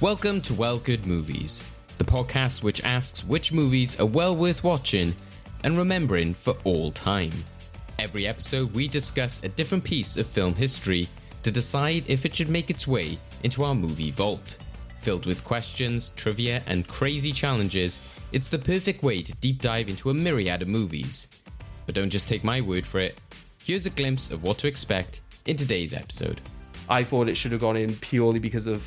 Welcome to Well Good Movies, the podcast which asks which movies are well worth watching and remembering for all time. Every episode, we discuss a different piece of film history to decide if it should make its way into our movie vault. Filled with questions, trivia, and crazy challenges, it's the perfect way to deep dive into a myriad of movies. But don't just take my word for it. Here's a glimpse of what to expect in today's episode. I thought it should have gone in purely because of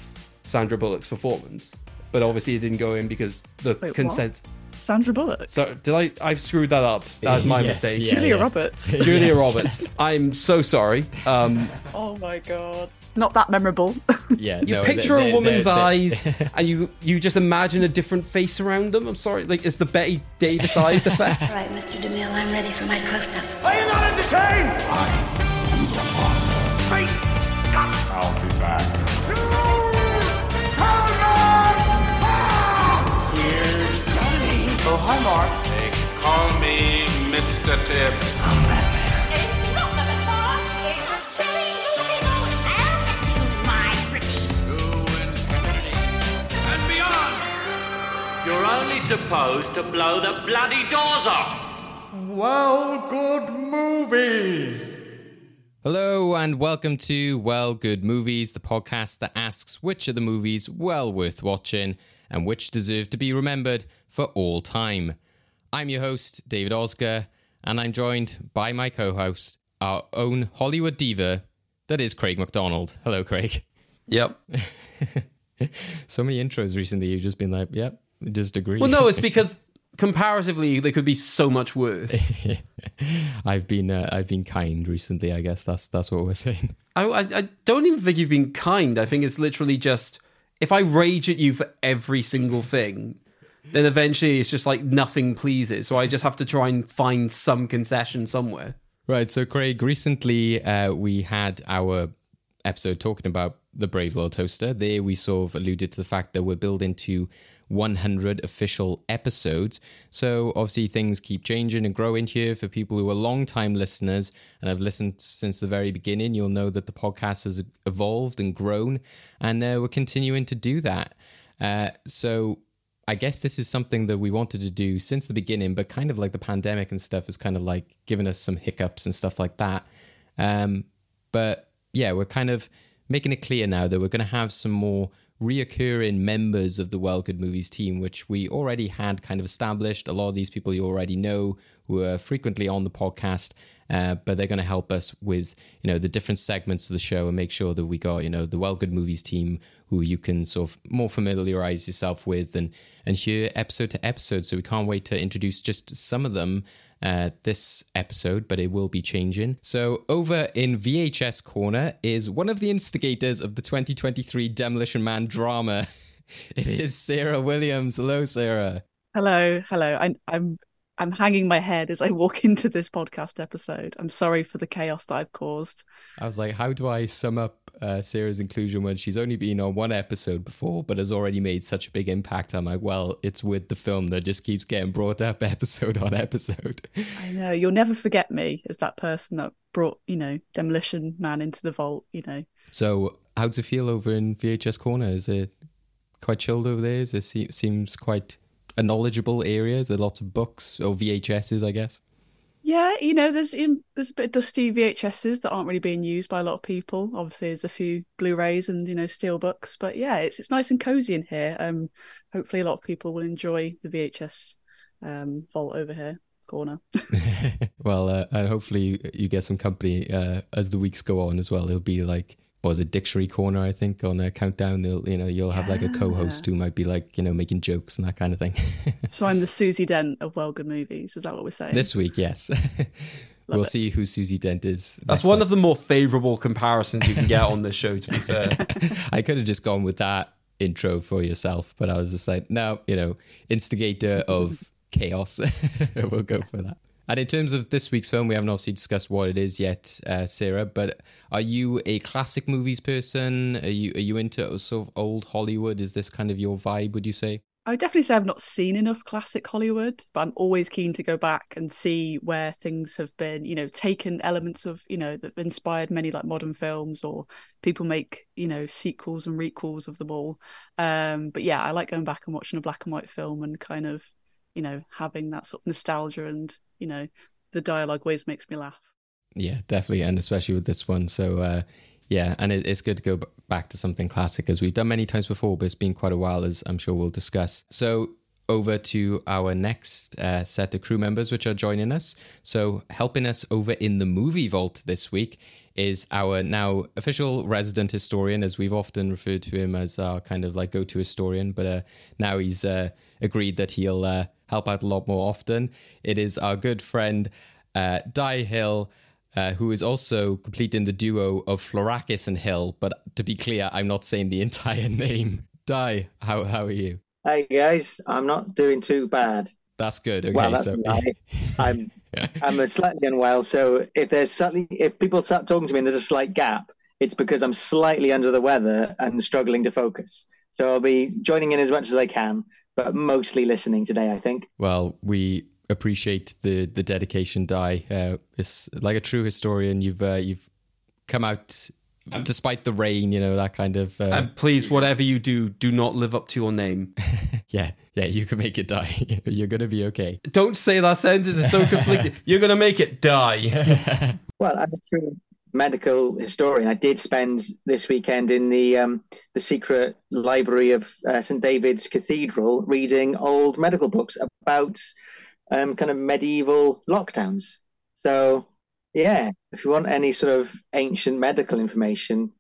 Sandra Bullock's performance, but obviously it didn't go in because the Wait, consent. Sandra Bullock. So did I? I've screwed that up. That's my Yes, mistake. yeah. Julia Roberts. Julia Yes. Roberts. I'm so sorry. Um, Oh my god. Not that memorable. Yeah, you no, picture they- a woman's they- they- eyes, and you you just imagine a different face around them. I'm sorry, like it's the Bette Davis eyes effect. All right, Mr. DeMille, I'm ready for my close-up. Are you not entertained? Hi, Mark. They call me Mr. Tibbs. It's not the before. It's a silly little I'll you, my pretty. To infinity and beyond. You're only supposed to blow the bloody doors off. Well, good movies. Hello and welcome to Well Good Movies, the podcast that asks which are the movies well worth watching and which deserve to be remembered for all time. I'm your host, David Oscar, and I'm joined by my co host, our own Hollywood diva, that is Craig McDonald. Hello, Craig. yep. So many intros recently, you've just been like, yep, just agree. Well, no, it's because comparatively they could be so much worse. I've been uh, I've been kind recently. I guess that's that's what we're saying. I, I, I don't even think you've been kind. I think it's literally just if I rage at you for every single thing, then eventually it's just like nothing pleases. So I just have to try and find some concession somewhere. Right. So, Craig, recently uh, we had our episode talking about the Brave Little Toaster. There, we sort of alluded to the fact that we're building to 100 official episodes. So, obviously, things keep changing and growing here. For people who are long-time listeners and have listened since the very beginning, you'll know that the podcast has evolved and grown, and uh, we're continuing to do that. Uh, so, I guess this is something that we wanted to do since the beginning, but kind of like the pandemic and stuff has kind of like given us some hiccups and stuff like that. Um, but yeah, we're kind of making it clear now that we're going to have some more reoccurring members of the Well Good Movies team, which we already had kind of established. A lot of these people you already know who are frequently on the podcast. Uh, but they're going to help us with you know the different segments of the show and make sure that we got you know the well good movies team who you can sort of more familiarize yourself with and and hear episode to episode so we can't wait to introduce just some of them uh, this episode, but it will be changing. So, over in VHS Corner is one of the instigators of the 2023 Demolition Man drama. It is Sarah Williams. Hello, Sarah. hello, hello. I, I'm I'm hanging my head as I walk into this podcast episode. I'm sorry for the chaos that I've caused. I was like, how do I sum up uh, Sarah's inclusion when she's only been on one episode before, but has already made such a big impact? I'm like, well, it's with the film that just keeps getting brought up episode on episode. I know you'll never forget me as that person that brought you know Demolition Man into the vault. You know. So, how's it feel over in VHS Corner? Is it quite chilled over there? Is it se- seems quite a knowledgeable area? Is there lots of books or VHSs, I guess? Yeah, you know, there's in, there's a bit of dusty VHSs that aren't really being used by a lot of people. Obviously, there's a few Blu-rays and you know steelbooks, but yeah, it's it's nice and cozy in here. Um, hopefully, a lot of people will enjoy the VHS um vault over here corner. well, uh, and hopefully you, get some company uh, as the weeks go on as well. It'll be like, was it, Dictionary Corner, I think, on a countdown. They'll, you know, you'll have like a co-host who might be like, you know, making jokes and that kind of thing. so I'm the Susie Dent of Well Good Movies. Is that what we're saying? this week, yes. we'll it. see who Susie Dent is. That's one time. of the more favourable comparisons you can get on this show. To be fair, I could have just gone with that intro for yourself, but I was just like, no, you know, instigator of chaos. we'll go for that. And in terms of this week's film, we haven't obviously discussed what it is yet, uh, Sarah. But are you a classic movies person? Are you are you into sort of old Hollywood? Is this kind of your vibe? Would you say? I would definitely say I've not seen enough classic Hollywood, but I'm always keen to go back and see where things have been, you know, taken elements of, you know, that inspired many like modern films or people make, you know, sequels and requels of them all. Um, but yeah, I like going back and watching a black and white film and kind of, you know, having that sort of nostalgia and, you know, the dialogue always makes me laugh. Yeah, definitely, and especially with this one. So, uh, yeah, and it, it's good to go b- back to something classic as we've done many times before, but it's been quite a while, as I'm sure we'll discuss. So, over to our next uh, set of crew members, which are joining us. So, helping us over in the movie vault this week is our now official resident historian, as we've often referred to him as our kind of like go to historian, but uh, now he's uh, agreed that he'll uh, help out a lot more often. It is our good friend, uh, Dai Hill. Uh, who is also completing the duo of Florakis and Hill. But to be clear, I'm not saying the entire name. Dai, how how are you? Hey guys, I'm not doing too bad. That's good. Okay, well, that's so right. I'm I'm a slightly unwell, so if there's slightly if people start talking to me and there's a slight gap, it's because I'm slightly under the weather and struggling to focus. So I'll be joining in as much as I can, but mostly listening today. I think. well, we appreciate the the dedication, Dai. Uh, it's like a true historian. You've uh, you've come out despite the rain, you know that kind of. Uh, And please, whatever you do, do not live up to your name. yeah, yeah, you can make it die. You're gonna be okay. Don't say that sentence. It's so conflicted. You're gonna make it die. Well, as a true medical historian, I did spend this weekend in the um, the secret library of uh, St David's Cathedral reading old medical books about um, kind of medieval lockdowns. So, yeah, if you want any sort of ancient medical information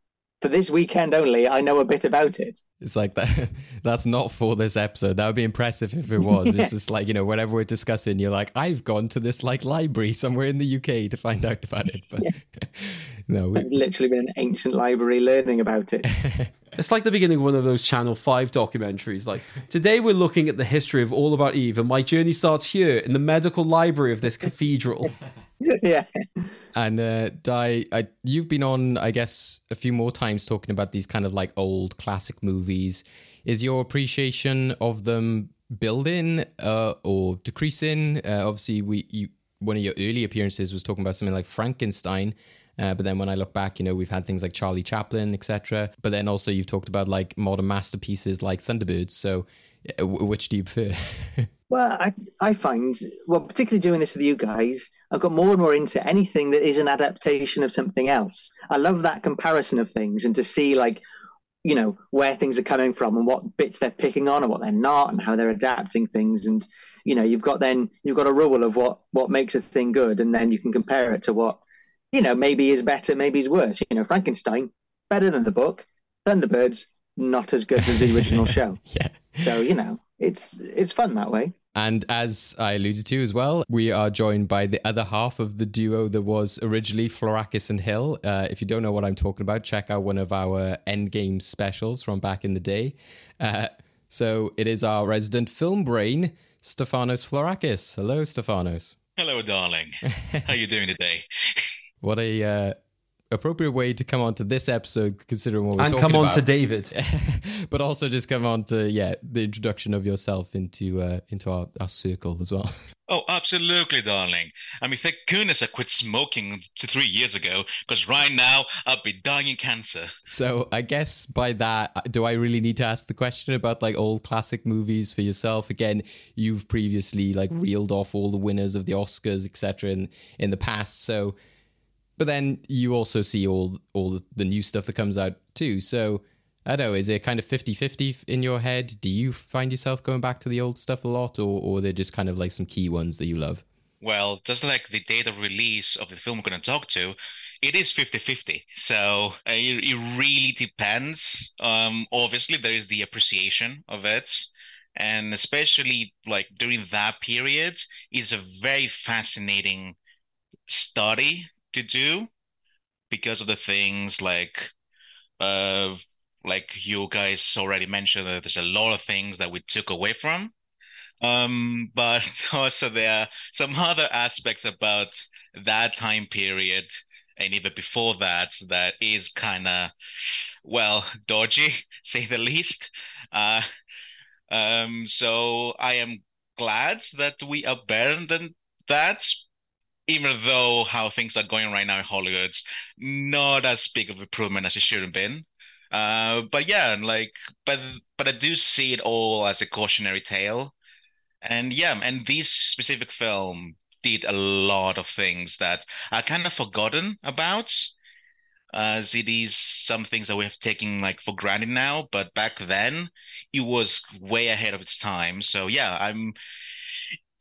for this weekend only, I know a bit about it. It's like that. That's not for this episode. That would be impressive if it was. Yeah. It's just like you know, whenever we're discussing, you're like, I've gone to this like library somewhere in the UK to find out about it. But no, we, I've literally been an ancient library learning about it. It's like the beginning of one of those Channel 5 documentaries. Like, today we're looking at the history of All About Eve, and my journey starts here in the medical library of this cathedral. yeah. And uh, Dai, I, you've been on, I guess, a few more times talking about these kind of like old classic movies. Is your appreciation of them building uh, or decreasing? Uh, obviously, we you, one of your early appearances was talking about something like Frankenstein. Uh, but then when I look back, you know, we've had things like Charlie Chaplin, etc. But then also you've talked about like modern masterpieces like Thunderbirds. So, uh, w- which do you prefer? Well, I, I find, well, particularly doing this with you guys, I've got more and more into anything that is an adaptation of something else. I love that comparison of things and to see, like, you know, where things are coming from and what bits they're picking on and what they're not and how they're adapting things. And, you know, you've got then, you've got a rule of what, what makes a thing good. And then you can compare it to what, you know, maybe is better, maybe is worse. You know, Frankenstein, better than the book. Thunderbirds, not as good as the original show. yeah. So, you know, it's it's fun that way. And as I alluded to as well, we are joined by the other half of the duo that was originally Florakis and Hill. Uh, if you don't know what I'm talking about, check out one of our Endgame specials from back in the day. Uh, so it is our resident film brain, Stefanos Florakis. Hello, Stefanos. Hello, darling. How you doing today? What a uh, appropriate way to come on to this episode, considering what we're and talking come on about. to David. but also just come on to yeah the introduction of yourself into uh, into our, our circle as well. Oh, absolutely, darling. I mean, thank goodness I quit smoking t- three years ago, because right now I'd be dying in cancer. So I guess by that, do I really need to ask the question about like old classic movies for yourself? Again, you've previously like reeled off all the winners of the Oscars, etc. in in the past. So, but then you also see all all the new stuff that comes out too. So I don't know, is it kind of 50-50 in your head? Do you find yourself going back to the old stuff a lot, or or they're just kind of like some key ones that you love? Well, just like the date of release of the film we're going to talk to, it is 50-50. So uh, it, it really depends. Um, obviously, there is the appreciation of it. And especially like during that period is a very fascinating study to do because of the things like uh like you guys already mentioned that there's a lot of things that we took away from. Um but also there are some other aspects about that time period and even before that that is kind of well dodgy say the least. Uh Um, so I am glad that we are better than that, even though how things are going right now in Hollywood, not as big of improvement as it should have been. Uh, but yeah, like, but but I do see it all as a cautionary tale, and yeah, and this specific film did a lot of things that I kind of forgotten about as it is some things that we have taken like for granted now but back then it was way ahead of its time so yeah i'm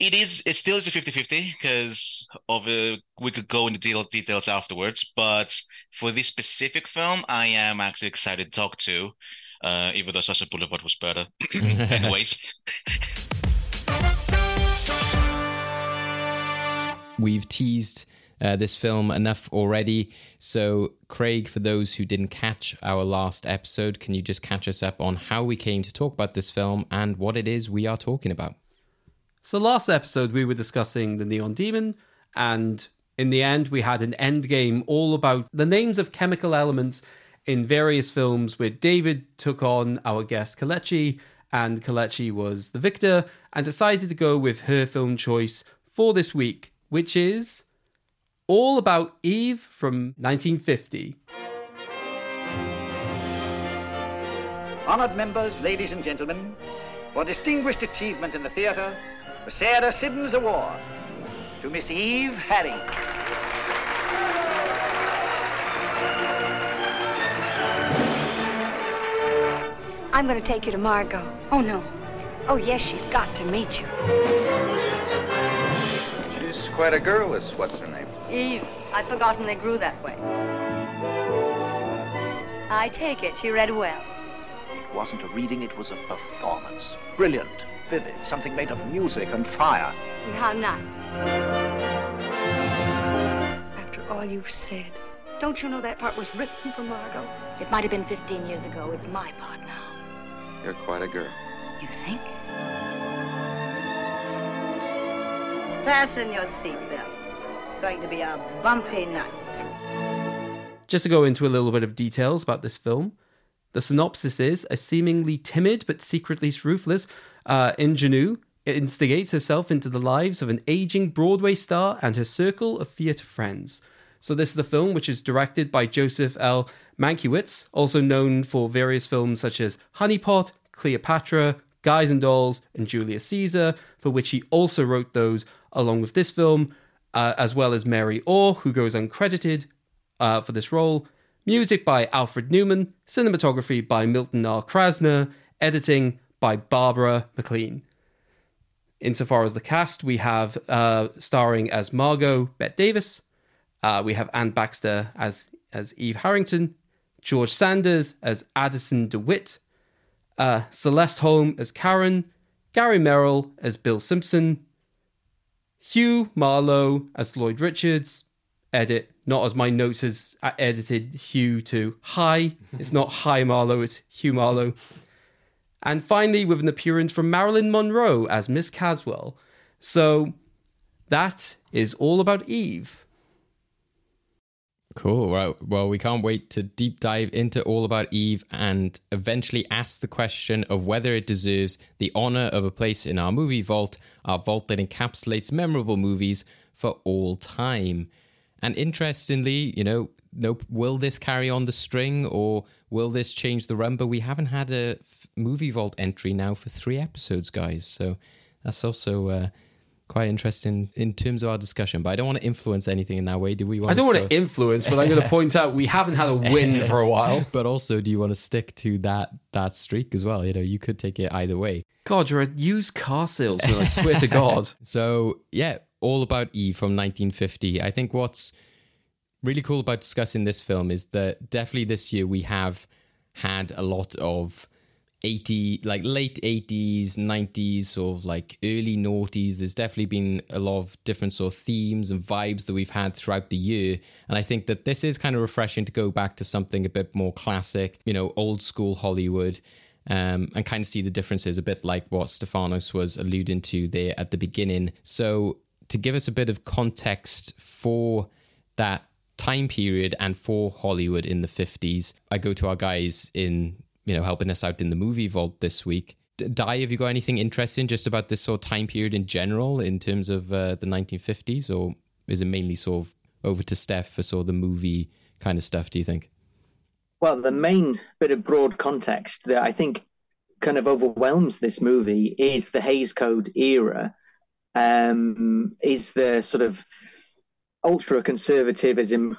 it is it still is a 50-50 because of a, we could go into deal, details afterwards but for this specific film i am actually excited to talk to uh even though Sunset Boulevard was better anyways We've teased uh, this film enough already. So, Craig, for those who didn't catch our last episode, can you just catch us up on how we came to talk about this film and what it is we are talking about? So last episode we were discussing the Neon Demon, and in the end we had an end game all about the names of chemical elements in various films where David took on our guest Kalechi, and Kalechi was the victor, and decided to go with her film choice for this week, which is all about Eve from 1950. Honored members, ladies and gentlemen, for distinguished achievement in the theater, the Sarah Siddons Award to Miss Eve Harrington. I'm going to take you to Margot. Oh, no. Oh, yes, she's got to meet you. She's quite a girl, this what's her name? Eve, I'd forgotten they grew that way. I take it she read well. It wasn't a reading, it was a performance. Brilliant, vivid, something made of music and fire. How nice. After all you've said, don't you know that part was written for Margot? It might have been 15 years ago. It's my part now. You're quite a girl. You think? Fasten your seatbelts. It's going to be a bumpy night. Just to go into a little bit of details about this film, the synopsis is a seemingly timid but secretly ruthless uh, ingenue instigates herself into the lives of an aging Broadway star and her circle of theatre friends. So, this is a film which is directed by Joseph L. Mankiewicz, also known for various films such as Honeypot, Cleopatra, Guys and Dolls, and Julius Caesar, for which he also wrote those along with this film, uh, as well as Mary Orr, who goes uncredited uh, for this role. Music by Alfred Newman, cinematography by Milton R. Krasner, editing by Barbara McLean. Insofar as the cast, we have uh, starring as Margot Bette Davis, uh, we have Anne Baxter as as Eve Harrington, George Sanders as Addison DeWitt, uh, Celeste Holm as Karen, Gary Merrill as Bill Simpson, Hugh Marlowe as Lloyd Richards. Edit, not as my notes has uh, edited Hugh to Hi. It's not Hi Marlowe, it's Hugh Marlowe. And finally, with an appearance from Marilyn Monroe as Miss Caswell. So that is all about Eve. Cool. Right. Well, we can't wait to deep dive into All About Eve and eventually ask the question of whether it deserves the honor of a place in our movie vault, our vault that encapsulates memorable movies for all time. And interestingly, you know, no, will this carry on the string or will this change the run? But we haven't had a movie vault entry now for three episodes, guys. So that's also uh, quite interesting in terms of our discussion. But I don't want to influence anything in that way. Do we want? I don't want so- to influence, but I'm going to point out we haven't had a win for a while. but also, do you want to stick to that that streak as well? You know, you could take it either way. God, you're a used car salesman. I swear to God. So yeah, all about Eve from 1950. I think what's really cool about discussing this film is that definitely this year we have had a lot of 80 like late 80s 90s sort of like early noughties there's definitely been a lot of different sort of themes and vibes that we've had throughout the year and i think that this is kind of refreshing to go back to something a bit more classic you know old school hollywood um, and kind of see the differences a bit like what Stefanos was alluding to there at the beginning. So, to give us a bit of context for that time period and for Hollywood in the 50s, I go to our guys in, you know, helping us out in the movie vault this week. Dai, have you got anything interesting just about this sort of time period in general in terms of uh, the 1950s, or is it mainly sort of over to Steph for sort of the movie kind of stuff? Do you think? Well, the main bit of broad context that I think kind of overwhelms this movie is the Hays Code era, um, is the sort of ultra conservatism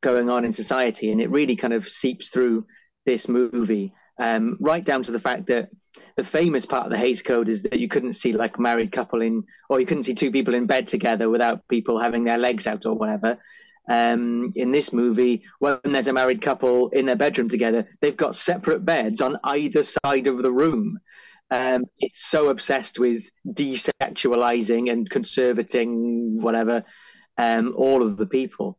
going on in society, and it really kind of seeps through this movie, um, right down to the fact that the famous part of the Hays Code is that you couldn't see like a married couple in, or you couldn't see two people in bed together without people having their legs out or whatever. Um, in this movie, when there's a married couple in their bedroom together, they've got separate beds on either side of the room. Um, it's so obsessed with desexualizing and conservating whatever um, all of the people.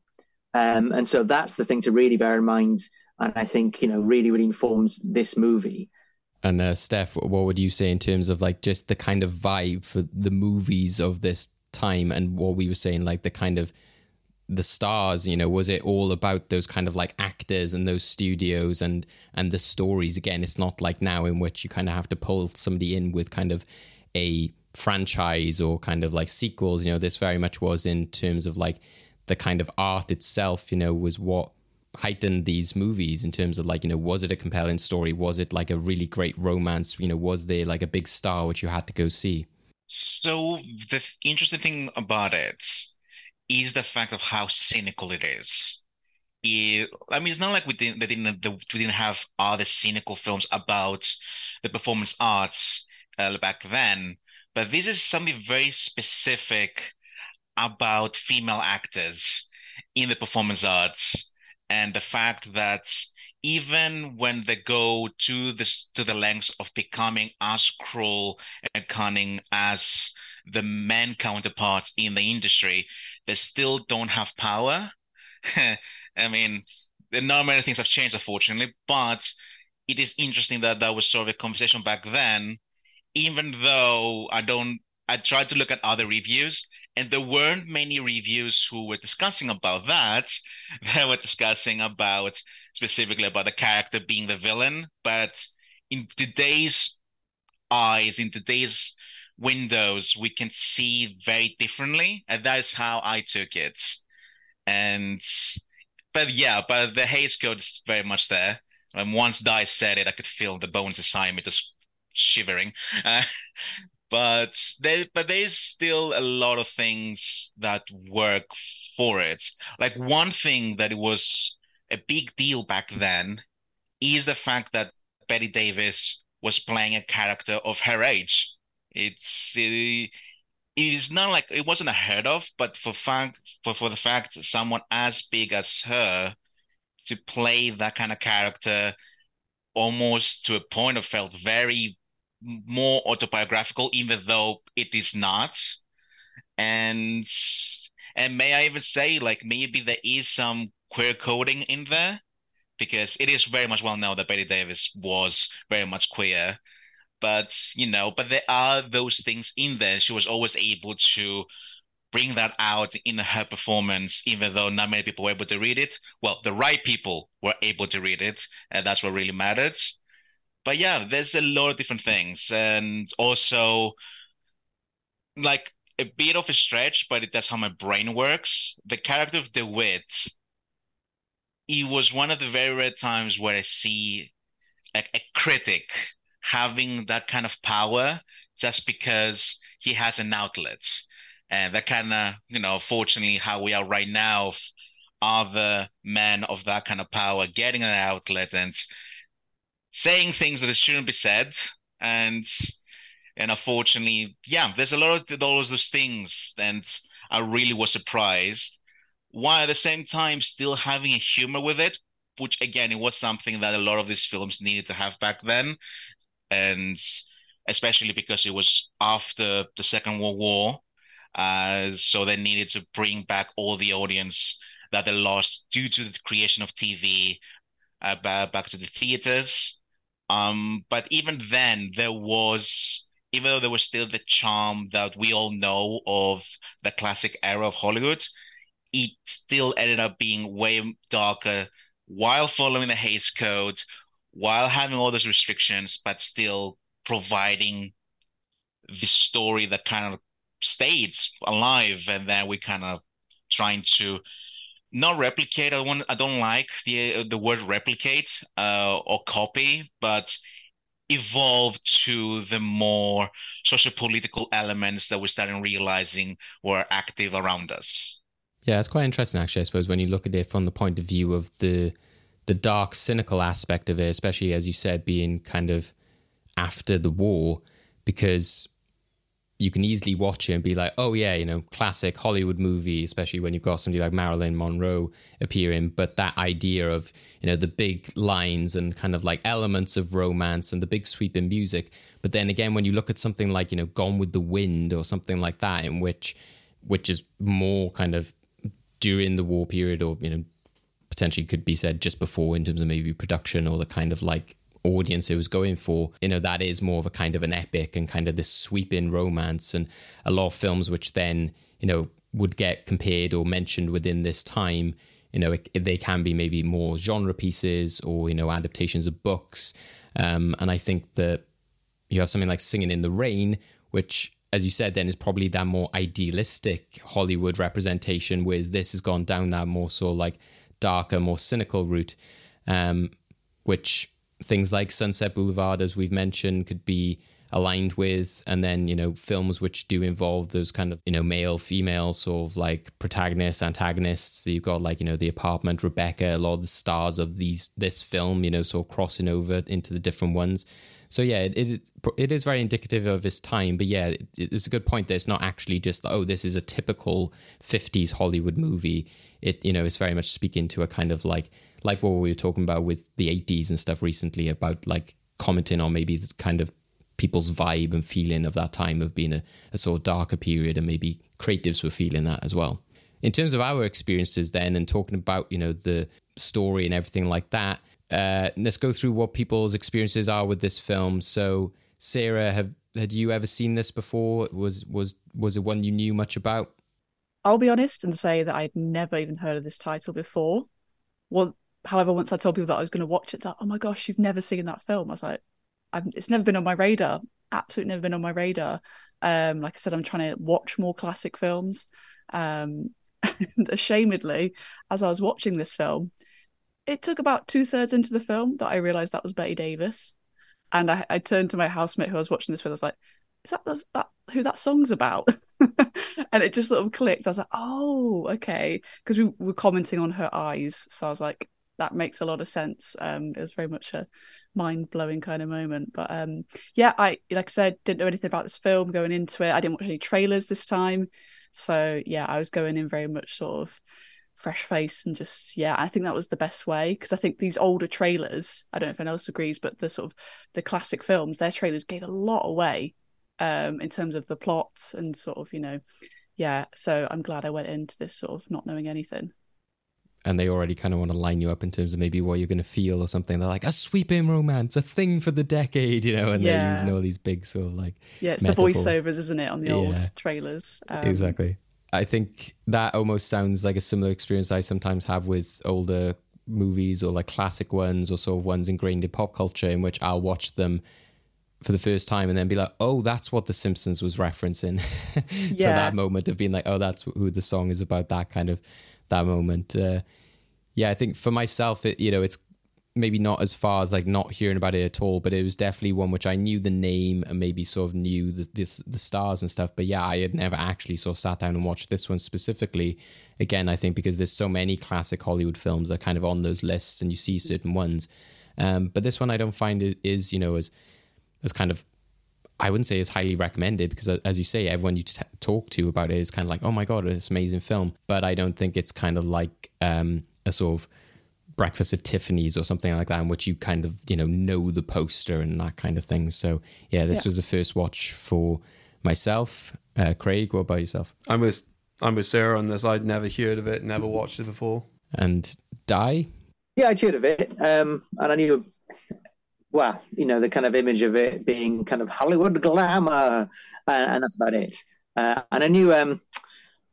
Um, and so that's the thing to really bear in mind. And I think, you know, really, really informs this movie. And uh, Steph, what would you say in terms of like just the kind of vibe for the movies of this time and what we were saying, like the kind of the stars, you know, was it all about those kind of like actors and those studios and and the stories? Again, it's not like now in which you kind of have to pull somebody in with kind of a franchise or kind of like sequels. You know, this very much was in terms of like the kind of art itself. You know, was what heightened these movies in terms of like you know was it a compelling story? Was it like a really great romance? You know was there like a big star which you had to go see? So the interesting thing about it is the fact of how cynical it is. It, I mean, it's not like we didn't, didn't, we didn't have other cynical films about the performance arts uh, back then, but this is something very specific about female actors in the performance arts and the fact that even when they go to this to the lengths of becoming as cruel and cunning as the men counterparts in the industry, they still don't have power. I mean, not many things have changed, unfortunately, but it is interesting that that was sort of a conversation back then, even though I don't, I tried to look at other reviews and there weren't many reviews who were discussing about that. They were discussing about specifically about the character being the villain, but in today's eyes, in today's windows we can see very differently. And that is how i took it. And but yeah but the Hays code is very much there. And once Dai said it i could feel the bones inside me just shivering. Uh, but there but there's still a lot of things that work for it. Like one thing that was a big deal back then is the fact that Bette Davis was playing a character of her age. It's it, is not like it wasn't unheard of, but for fact for, for the fact someone as big as her to play that kind of character almost to a point of felt very more autobiographical, even though it is not. And and may I even say, like maybe there is some queer coding in there, because it is very much well known that Bette Davis was very much queer. But you know but there are those things in there. She was always able to bring that out in her performance even though not many people were able to read it. Well the right people were able to read it and that's what really mattered but yeah there's a lot of different things and also like a bit of a stretch but that's how my brain works the character of DeWitt it was one of the very rare times where i see like a critic having that kind of power just because he has an outlet. And that kind of, you know, fortunately, how we are right now, of other men of that kind of power getting an outlet and saying things that shouldn't be said. And and unfortunately, yeah, there's a lot of all those things. And I really was surprised. While at the same time still having a humor with it, which again, it was something that a lot of these films needed to have back then and especially because it was after the Second World War. Uh, so they needed to bring back all the audience that they lost due to the creation of TV uh, back to the theaters. Um, but even then, there was, even though there was still the charm that we all know of the classic era of Hollywood, it still ended up being way darker while following the Hays Code, while having all those restrictions, but still providing the story that kind of stayed alive, and then we kind of trying to not replicate. I want. I don't like the the word replicate uh, or copy, but evolve to the more socio-political elements that we're starting realizing were active around us. Yeah, it's quite interesting actually, I suppose, when you look at it from the point of view of the the dark, cynical aspect of it, especially as you said, being kind of after the war, because you can easily watch it and be like, oh yeah, you know, classic Hollywood movie, especially when you've got somebody like Marilyn Monroe appearing. But that idea of, you know, the big lines and kind of like elements of romance and the big sweeping music. But then again, when you look at something like, you know, Gone with the Wind or something like that, in which which is more kind of during the war period or, you know, potentially could be said just before in terms of maybe production or the kind of like audience it was going for, you know, that is more of a kind of an epic and kind of this sweeping romance and a lot of films which then, you know, would get compared or mentioned within this time. You know, it, they can be maybe more genre pieces or, you know, adaptations of books. Um, and I think that you have something like Singing in the Rain, which, as you said, then is probably that more idealistic Hollywood representation, whereas this has gone down that more so like darker, more cynical route, um, which things like Sunset Boulevard, as we've mentioned, could be aligned with and then you know films which do involve those kind of you know male female sort of like protagonists antagonists. So you've got like you know the apartment rebecca a lot of the stars of these this film you know sort of crossing over into the different ones. So yeah it, it, it is very indicative of his time but yeah it, it's a good point that it's not actually just oh this is a typical 50s hollywood movie. It you know it's very much speaking to a kind of like like what we were talking about with the 80s and stuff recently about like commenting on maybe the kind of people's vibe and feeling of that time of being a, a sort of darker period and maybe creatives were feeling that as well. In terms of our experiences then and talking about you know the story and everything like that uh, let's go through what people's experiences are with this film. So sarah have had you ever seen this before? Was was was it one you knew much about? I'll be honest and say that I'd never even heard of this title before. Well, however, once I told people that I was going to watch it, that oh my gosh, you've never seen that film. I was like, it's never been on my radar. Absolutely never been on my radar. Um, like I said, I'm trying to watch more classic films. Um, and ashamedly, as I was watching this film, it took about two thirds into the film that I realized that was Bette Davis. And I, I turned to my housemate who I was watching this with. I was like, "Is that, the, that who that song's about?" and it just sort of clicked. I was like, "Oh, okay," because we were commenting on her eyes, so I was like, "That makes a lot of sense." Um, it was very much a mind blowing kind of moment. But um, yeah, I like I said, didn't know anything about this film going into it. I didn't watch any trailers this time, so yeah, I was going in very much sort of fresh face and just yeah i think that was the best way because i think these older trailers i don't know if anyone else agrees but the sort of the classic films their trailers gave a lot away um in terms of the plots and sort of you know yeah so i'm glad i went into this sort of not knowing anything and they already kind of want to line you up in terms of maybe what you're going to feel or something. They're like a sweeping romance, a thing for the decade, you know, and Yeah. they're using all these big sort of like yeah it's metaphors. the voiceovers isn't it on the old trailers um, exactly. I think that almost sounds like a similar experience I sometimes have with older movies or like classic ones or sort of ones ingrained in pop culture in which I'll watch them for the first time and then be like, oh, that's what The Simpsons was referencing. so Yeah. that moment of being like, oh, that's who the song is about, that kind of that moment. Uh, yeah, I think for myself, it you know, it's maybe not as far as like not hearing about it at all, but it was definitely one which I knew the name and maybe sort of knew the the, the stars and stuff. But yeah, I had never actually sort of sat down and watched this one specifically. Again, I think because there's so many classic Hollywood films that are kind of on those lists, and you see certain ones. Um, but this one I don't find is, is you know as as kind of I wouldn't say is highly recommended because, as you say, everyone you t- talk to about it is kind of like, oh my god, it's an amazing film. But I don't think it's kind of like um, a sort of breakfast at Tiffany's or something like that, in which you kind of you know know the poster and that kind of thing. So yeah, this Yeah. was the first watch for myself. Uh, Craig, what about yourself? I'm with I'm with Sarah on this. I'd never heard of it, never watched it before. And Dai. Yeah, I'd heard of it, um, and I knew, well, you know, the kind of image of it being kind of Hollywood glamour, and, and that's about it. Uh, and I knew, um,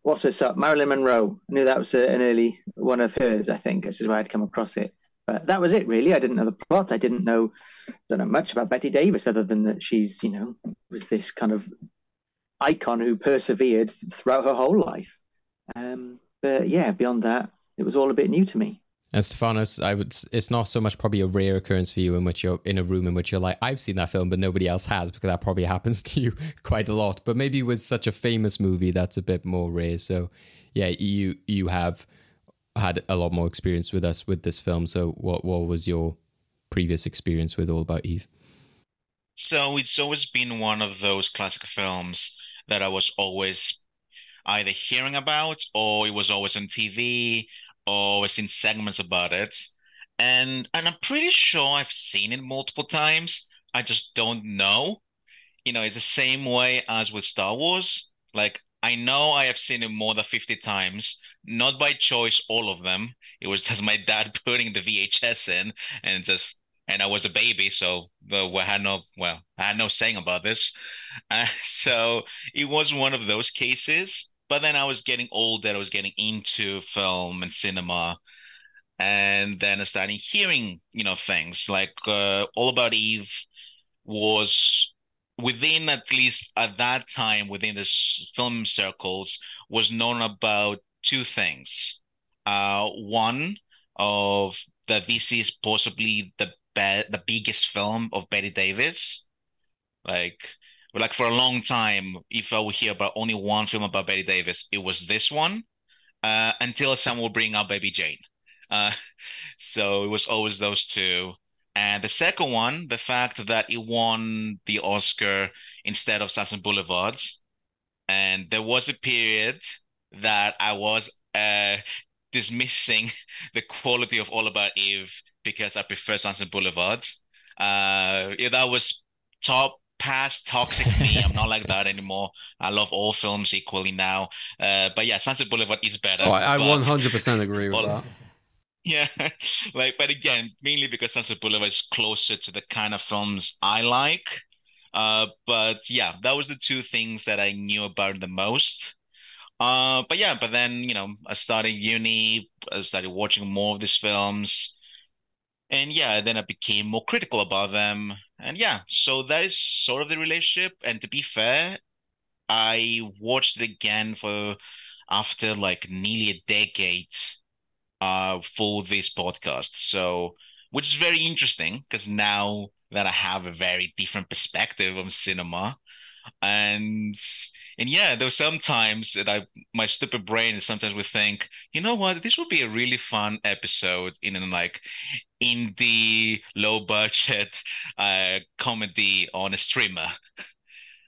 what's this up, Marilyn Monroe. I knew that was a, an early one of hers. I think this is where I'd come across it. But that was it, really. I didn't know the plot. I didn't know, don't know much about Bette Davis other than that she's, you know, was this kind of icon who persevered throughout her whole life. Um, but yeah, beyond that, it was all a bit new to me. And Stefanos, I would. It's not so much probably a rare occurrence for you in which you're in a room in which you're like, I've seen that film, but nobody else has, because that probably happens to you quite a lot. But maybe with such a famous movie, that's a bit more rare. So, yeah, you you have had a lot more experience with us with this film. So, what what was your previous experience with All About Eve? So it's always been one of those classic films that I was always either hearing about or it was always on TV or was in segments about it. And and I'm pretty sure I've seen it multiple times. I just don't know. You know, it's the same way as with Star Wars. Like I know I have seen it more than 50 times, not by choice, all of them. It was just my dad putting the VHS in and just and I was a baby, so the I had no well, I had no saying about this. Uh, so it was one of those cases. But then I was getting older, I was getting into film and cinema, and then I started hearing, you know, things like uh, All About Eve was within at least at that time within the film circles was known about two things. Uh, one of that this is possibly the be- the biggest film of Bette Davis. Like, like for a long time, if I would hear about only one film about Bette Davis, it was this one. Uh, until someone bring up Baby Jane. Uh, so it was always those two. And the second one, the fact that it won the Oscar instead of Sunset Boulevards. And there was a period that I was uh, dismissing the quality of All About Eve because I prefer Sunset Boulevards. Uh, yeah, that was top past toxic me. I'm not like that anymore. I love all films equally now. Uh, but yeah, Sunset Boulevard is better. Oh, I, I but- 100% agree with that. yeah, like, but again, mainly because Sunset Boulevard is closer to the kind of films I like. Uh, but yeah, that was the two things that I knew about the most. Uh, but yeah, but then you know, I started uni, I started watching more of these films, and yeah, then I became more critical about them. And yeah, so that is sort of the relationship. And to be fair, I watched it again for after like nearly a decade uh for this podcast. So which is very interesting because now that I have a very different perspective on cinema. And and yeah, there were some times that I my stupid brain sometimes would think, you know what, this would be a really fun episode in an like indie low budget uh comedy on a streamer.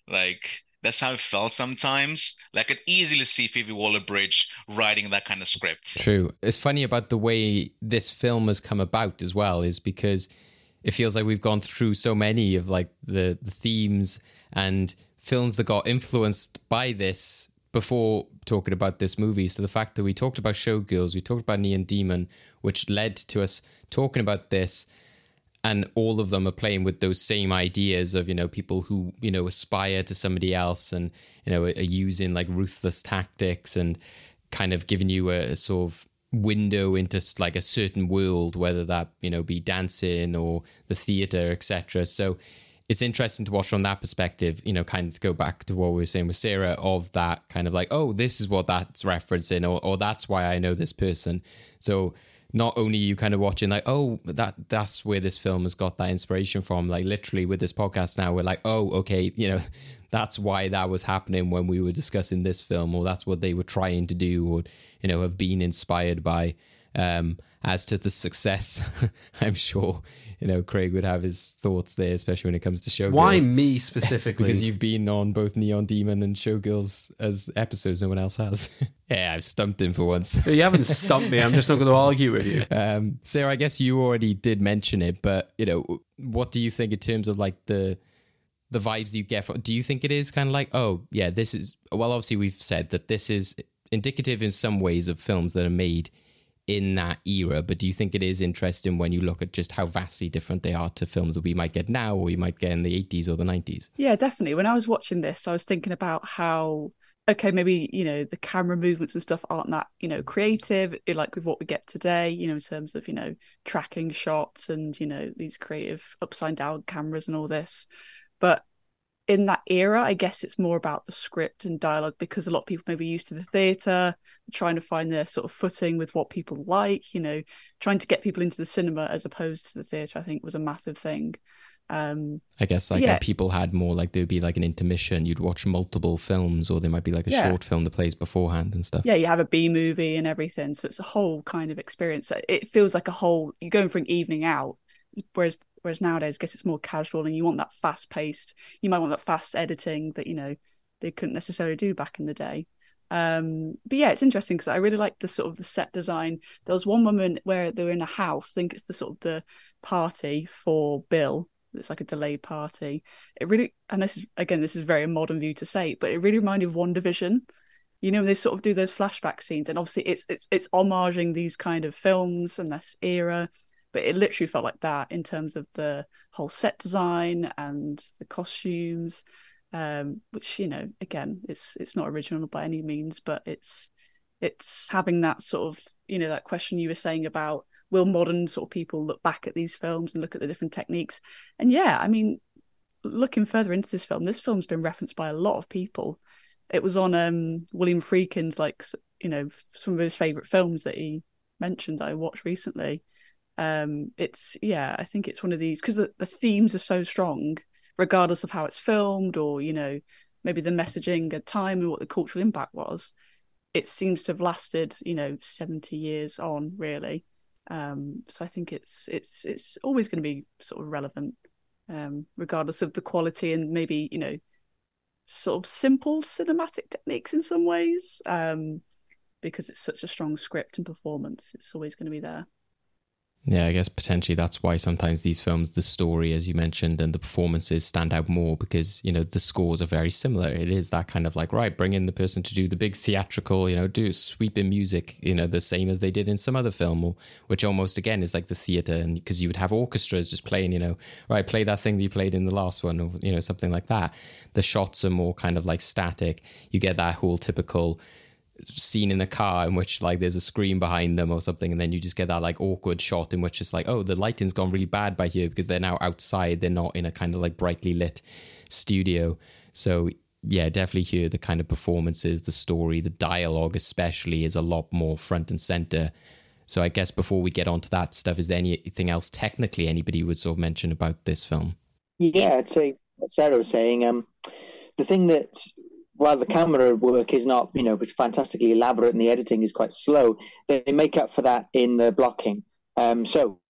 Like that's how it felt sometimes. Like I could easily see Phoebe Waller-Bridge writing that kind of script. True. It's funny about the way this film has come about as well, is because it feels like we've gone through so many of like the, the themes and films that got influenced by this before talking about this movie. So the fact that we talked about Showgirls, we talked about Neon Demon, which led to us talking about this and all of them are playing with those same ideas of you know people who you know aspire to somebody else and you know are using like ruthless tactics and kind of giving you a, a sort of window into like a certain world whether that you know be dancing or the theater etc so it's interesting to watch from that perspective you know kind of to go back to what we were saying with sarah of that kind of like oh this is what that's referencing or, or that's why i know this person. So not only you kind of watching like oh that that's where this film has got that inspiration from like literally with this podcast now we're like oh okay you know that's why that was happening when we were discussing this film or that's what they were trying to do or you know have been inspired by um as to the success i'm sure you know craig would have his thoughts there especially when it comes to showgirls Why me specifically? because you've been on both neon demon and showgirls as episodes no one else has yeah i've stumped him for once You haven't stumped me. I'm just not going to argue with you. um, Sarah, I guess you already did mention it, but you know, what do you think in terms of like the the vibes you get from? Do you think it is kind of like, oh yeah, this is well, obviously we've said that this is indicative in some ways of films that are made in that era, but do you think it is interesting when you look at just how vastly different they are to films that we might get now or you might get in the 80s or the 90s? Yeah, definitely. When I was watching this, I was thinking about how okay, maybe you know the camera movements and stuff aren't that you know creative, like with what we get today, you know, in terms of you know tracking shots and you know these creative upside down cameras and all this. But in that era, I guess it's more about the script and dialogue because a lot of people may be used to the theatre, trying to find their sort of footing with what people like, you know, trying to get people into the cinema as opposed to the theatre, I think was a massive thing. Um, I guess like yeah. people had more like there'd be like an intermission. You'd watch multiple films, or there might be like a Yeah. short film that plays beforehand and stuff. yeah, you have a B movie and everything, so it's a whole kind of experience. It feels like a whole. You're going for an evening out, whereas whereas nowadays, I guess it's more casual, and you want that fast paced. You might want that fast editing that you know they couldn't necessarily do back in the day. Um, but yeah, it's interesting because I really like the sort of the set design. There was one moment where they were in a house. I think it's the sort of the party for Bill. It's like a delayed party. It really, and this is again, this is very modern view to say, but it really reminded of WandaVision. You know, they sort of do those flashback scenes, and obviously it's it's it's homaging these kind of films and this era, but it literally felt like that in terms of the whole set design and the costumes um, which you know again it's it's not original by any means but it's it's having that sort of you know that question you were saying about will modern sort of people look back at these films and look at the different techniques? And yeah i mean looking further into this film this film's been referenced by a lot of people. It was on um william friedkin's like you know some of his favorite films that he mentioned that i watched recently um it's yeah i think it's one of these because the, the themes are so strong regardless of how it's filmed or you know maybe the messaging at time and what the cultural impact was it seems to have lasted you know 70 years on really. Um so i think it's it's it's always going to be sort of relevant um regardless of the quality and maybe you know sort of simple cinematic techniques in some ways um because it's such a strong script and performance it's always going to be there Yeah, I guess potentially that's why sometimes these films, the story, as you mentioned, and the performances stand out more because, you know, the scores are very similar. It is that kind of like, right, bring in the person to do the big theatrical, you know, do sweeping music, you know, the same as they did in some other film, or, which almost, again, is like the theater. And because you would have orchestras just playing, you know, right, play that thing that you played in the last one, or, you know, something like that. The shots are more kind of like static. You get that whole typical scene in a car in which like there's a screen behind them or something and then you just get that like awkward shot in which it's like oh the lighting's gone really bad by here because they're now outside. They're not in a kind of like brightly lit studio. So yeah definitely here the kind of performances the story the dialogue especially is a lot more front and center. So i guess before we get on to that stuff is there anything else technically anybody would sort of mention about this film? Yeah, I'd say Sarah was saying. Um, the thing that while the camera work is not, you know, it's fantastically elaborate and the editing is quite slow, they make up for that in the blocking. Um, so,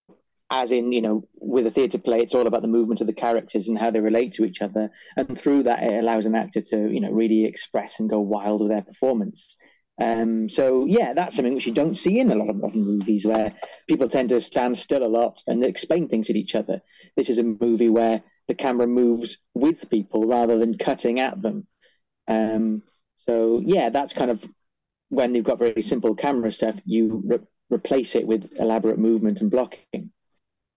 as in, you know, with a theatre play, it's all about the movement of the characters and how they relate to each other, and through that, it allows an actor to, you know, really express and go wild with their performance. Um, so yeah, that's something which you don't see in a lot of modern movies where people tend to stand still a lot and explain things to each other. This is a movie where the camera moves with people rather than cutting at them. Um, so yeah, that's kind of when you've got very simple camera stuff, you re- replace it with elaborate movement and blocking.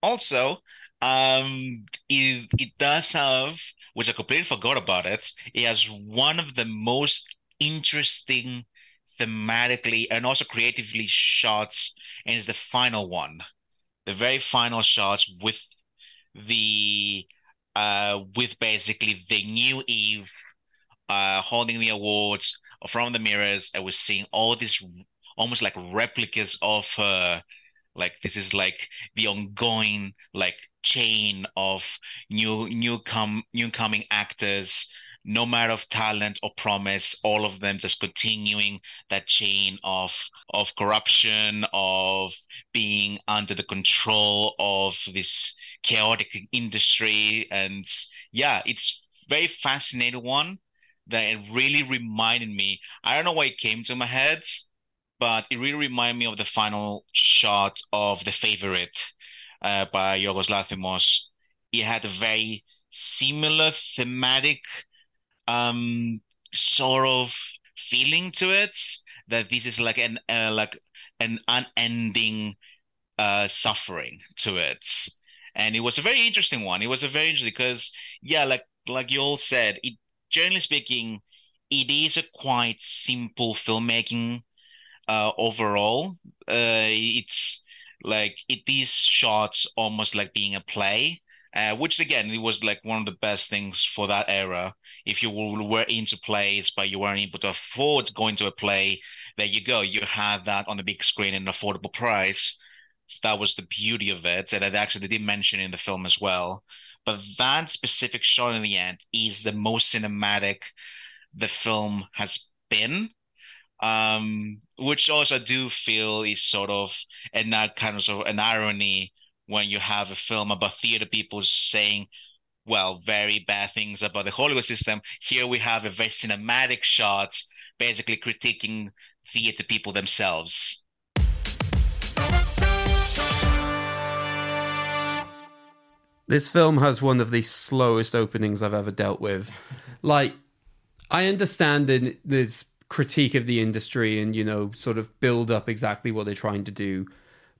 Also, um, it it does have, which I completely forgot about it. It has one of the most interesting thematically and also creatively shots, and it's the final one, the very final shots with the uh with basically the new Eve uh holding the awards from the mirrors, and we're seeing all these almost like replicas of her. Like this is like the ongoing like chain of new new come new coming actors. No matter of talent or promise all of them just continuing that chain of of corruption of being under the control of this chaotic industry. And yeah it's very fascinating one that it really reminded me i don't know why it came to my head but it really reminded me of the final shot of The Favorite uh, by Yorgos Lanthimos. It had a very similar thematic um, sort of feeling to it. That this is like an uh, like an unending uh, suffering to it, and it was a very interesting one. It was a very interesting because yeah, like like you all said, it generally speaking, it is a quite simple filmmaking uh, overall. Uh, it's like it is shots almost like being a play, uh, which again it was like one of the best things for that era. If you were into plays but you weren't able to afford going to a play, there you go. You had that on the big screen at an affordable price. So that was the beauty of it, and it actually they did mention in the film as well. But that specific shot in the end is the most cinematic the film has been um, which also I do feel is sort of and that kind of sort of an irony when you have a film about theater people saying, well, very bad things about the Hollywood system. Here we have a very cinematic shot, basically critiquing theater people themselves. This film has one of the slowest openings I've ever dealt with. Like, I understand in this critique of the industry and, you know, sort of build up exactly what they're trying to do.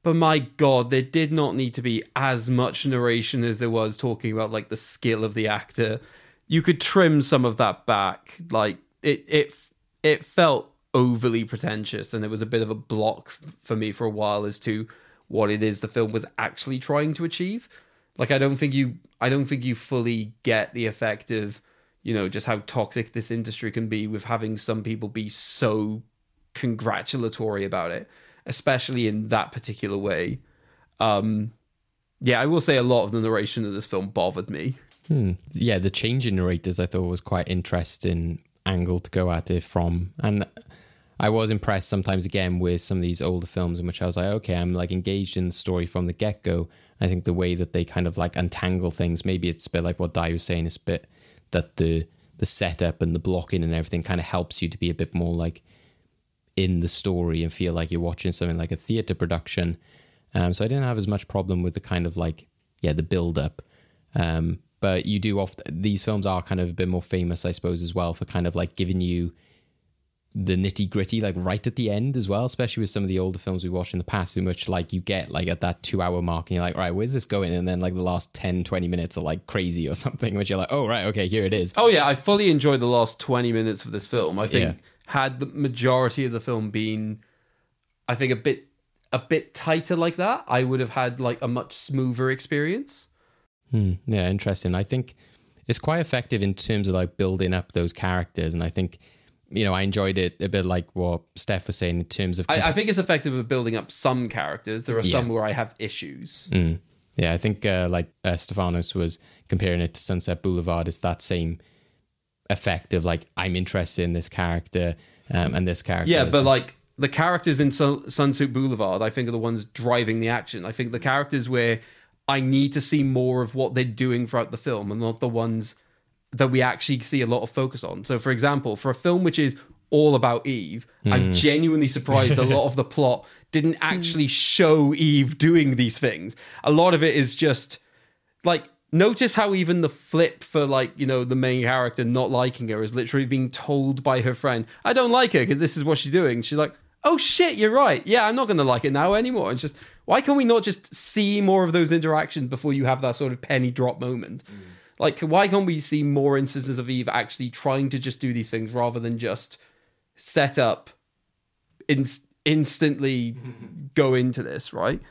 But my God, there did not need to be as much narration as there was talking about like the skill of the actor. You could trim some of that back. Like it, it, it felt overly pretentious, and it was a bit of a block for me for a while as to what it is the film was actually trying to achieve. Like I don't think you, I don't think you fully get the effect of, you know, just how toxic this industry can be with having some people be so congratulatory about it especially in that particular way. Um, yeah, I will say a lot of the narration of this film bothered me. Hmm. Yeah, the change in narrators I thought was quite interesting angle to go at it from, and I was impressed sometimes again with some of these older films in which I was like, okay, I'm like engaged in the story from the get go. I think the way that they kind of like untangle things, maybe it's a bit like what Dai was saying, it's a bit that the the setup and the blocking and everything kind of helps you to be a bit more like in the story and feel like you're watching something like a theater production. Um, so I didn't have as much problem with the kind of like yeah the build up. Um, but you do often these films are kind of a bit more famous, I suppose, as well for kind of like giving you the nitty gritty like right at the end as well, especially with some of the older films we watched in the past, so much like you get like at that two hour mark and you're like, right, where's this going? And then like the last 10, 20 minutes are like crazy or something, which you're like, oh, right, okay, here it is. Oh, yeah, I fully enjoyed the last 20 minutes of this film. I think Yeah. had the majority of the film been, I think, a bit a bit tighter like that, I would have had like a much smoother experience. Hmm. Yeah, interesting. I think it's quite effective in terms of like building up those characters, and I think you know I enjoyed it a bit like what Steph was saying in terms of. I, I think it's effective at building up some characters. There are Yeah. some where I have issues. Mm. Yeah, I think uh, like uh, Stefanos was comparing it to Sunset Boulevard. It's that same effect of like I'm interested in this character um, and this character. Yeah, but like the characters in Sun- Sunset Boulevard, I think are the ones driving the action. I think the characters where I need to see more of what they're doing throughout the film, and not the ones that we actually see a lot of focus on. So, for example, for a film which is all about Eve, I'm Mm. genuinely surprised a lot of the plot didn't actually show Eve doing these things. A lot of it is just like notice how even the flip for like you know the main character not liking her is literally being told by her friend i don't like her because this is what she's doing she's like oh shit you're right yeah i'm not going to like it now anymore it's just why can we not just see more of those interactions before you have that sort of penny drop moment like why can't we see more instances of eve actually trying to just do these things rather than just set up in- instantly go into this right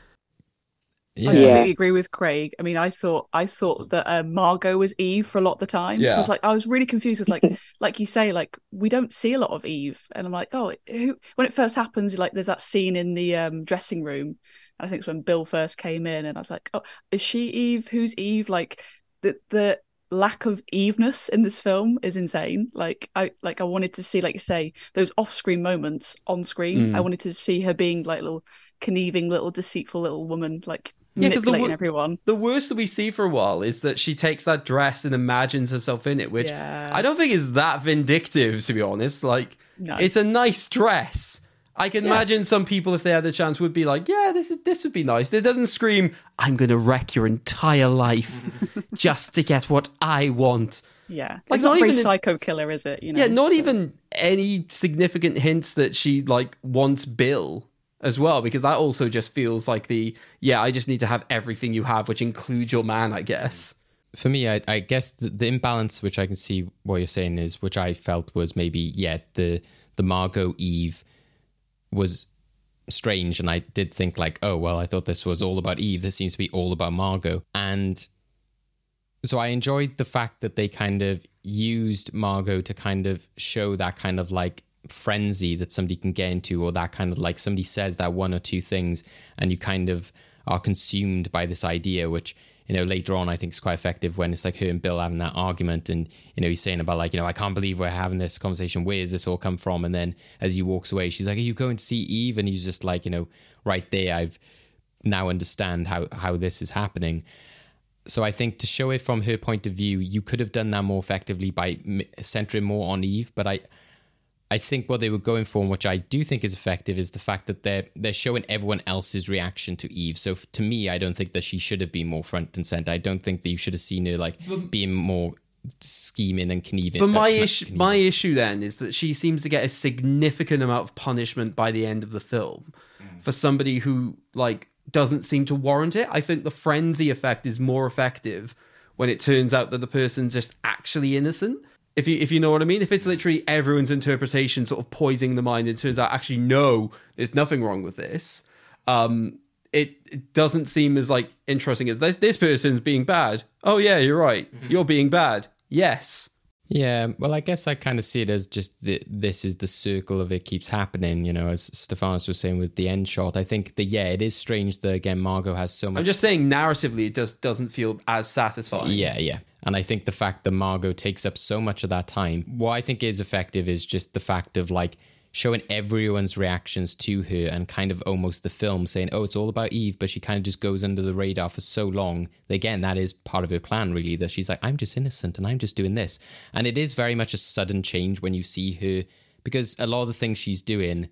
Yeah. I completely agree with Craig. I mean, I thought I thought that uh, Margo was Eve for a lot of the time. So Yeah. it's like I was really confused. It's like, like you say, like we don't see a lot of Eve, and I'm like, oh, who? When it first happens, like there's that scene in the um, dressing room. I think it's when Bill first came in, and I was like, oh, is she Eve? Who's Eve? Like the the lack of eveness in this film is insane. Like I like I wanted to see, like you say, those off-screen moments on screen. Mm. I wanted to see her being like little conniving, little deceitful little woman, like Yeah, the manipulating wo- everyone. The worst that we see for a while is that she takes that dress and imagines herself in it, which Yeah. I don't think is that vindictive, to be honest. Like, No. it's a nice dress. I can Yeah. imagine some people, if they had the chance, would be like, "Yeah, this is this would be nice." It doesn't scream, "I'm going to wreck your entire life just to get what I want." Yeah, Like, it's not, not very even- psycho killer, is it? You know, yeah, not so- even any significant hints that she like wants Bill as well, because that also just feels like the yeah, I just need to have everything you have, which includes your man, I guess. for me, I, I guess the, the imbalance, which I can see what you're saying is, which I felt was maybe, yeah, the the Margo Eve was strange, and I did think like, oh well, I thought this was all about Eve. This seems to be all about Margo, and so I enjoyed the fact that they kind of used Margo to kind of show that kind of like frenzy that somebody can get into, or that kind of like somebody says that one or two things, and you kind of are consumed by this idea, which you know later on I think it's quite effective when it's like her and Bill having that argument, and you know he's saying about like you know I can't believe we're having this conversation. Where does this all come from? And then as he walks away, she's like, "Are you going to see Eve?" And he's just like, you know, right there, I've now understand how how this is happening. So I think to show it from her point of view, you could have done that more effectively by centering more on Eve. But I, I think what they were going for, and which I do think is effective, is the fact that they're they're showing everyone else's reaction to Eve. So f- to me, I don't think that she should have been more front and center. I don't think that you should have seen her like being more scheming and conniving. But uh, my conniv- issue, my issue then is that she seems to get a significant amount of punishment by the end of the film for somebody who like doesn't seem to warrant it. I think the frenzy effect is more effective when it turns out that the person's just actually innocent. If you if you know what I mean, if it's literally everyone's interpretation sort of poisoning the mind, and it turns out actually no, there's nothing wrong with this. Um, it, it doesn't seem as like interesting as this. This person's being bad. Oh yeah, you're right. You're being bad. Yes. Yeah, well, I guess I kind of see it as just the, this is the circle of it keeps happening. You know, as Stefanos was saying with the end shot. I think that yeah, it is strange that again Margo has so much. I'm just saying narratively, it just doesn't feel as satisfying. Yeah, yeah. And I think the fact that Margo takes up so much of that time, what I think is effective is just the fact of like showing everyone's reactions to her and kind of almost the film saying, oh, it's all about Eve, but she kind of just goes under the radar for so long. Again, that is part of her plan, really, that she's like, I'm just innocent and I'm just doing this. And it is very much a sudden change when you see her, because a lot of the things she's doing,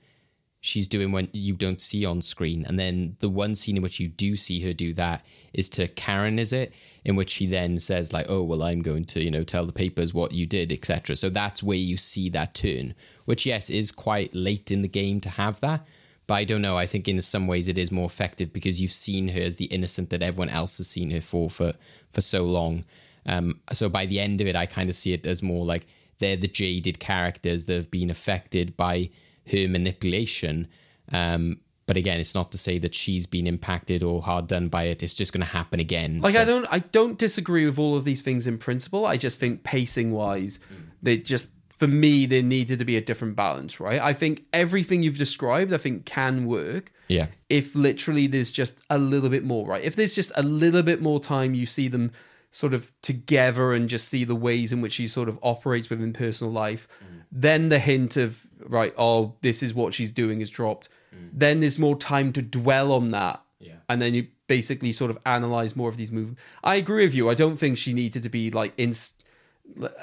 she's doing when you don't see on screen. And then the one scene in which you do see her do that is to Karen, is it? In which she then says, like, oh, well, I'm going to, you know, tell the papers what you did, etc. So that's where you see that turn, which, yes, is quite late in the game to have that. But I don't know. I think in some ways it is more effective because you've seen her as the innocent that everyone else has seen her for for, for so long. Um, so by the end of it, I kind of see it as more like they're the jaded characters that have been affected by her manipulation. Um, but again, it's not to say that she's been impacted or hard done by it. It's just going to happen again. Like So- I don't I don't disagree with all of these things in principle. I just think pacing wise, they just for me there needed to be a different balance, right? I think everything you've described I think can work yeah, if literally there's just a little bit more, right? If there's just a little bit more time you see them sort of together and just see the ways in which she sort of operates within personal life, mm. then the hint of right, oh, this is what she's doing is dropped. Mm. Then there's more time to dwell on that. Yeah. And then you basically sort of analyze more of these movements. I agree with you. I don't think she needed to be like in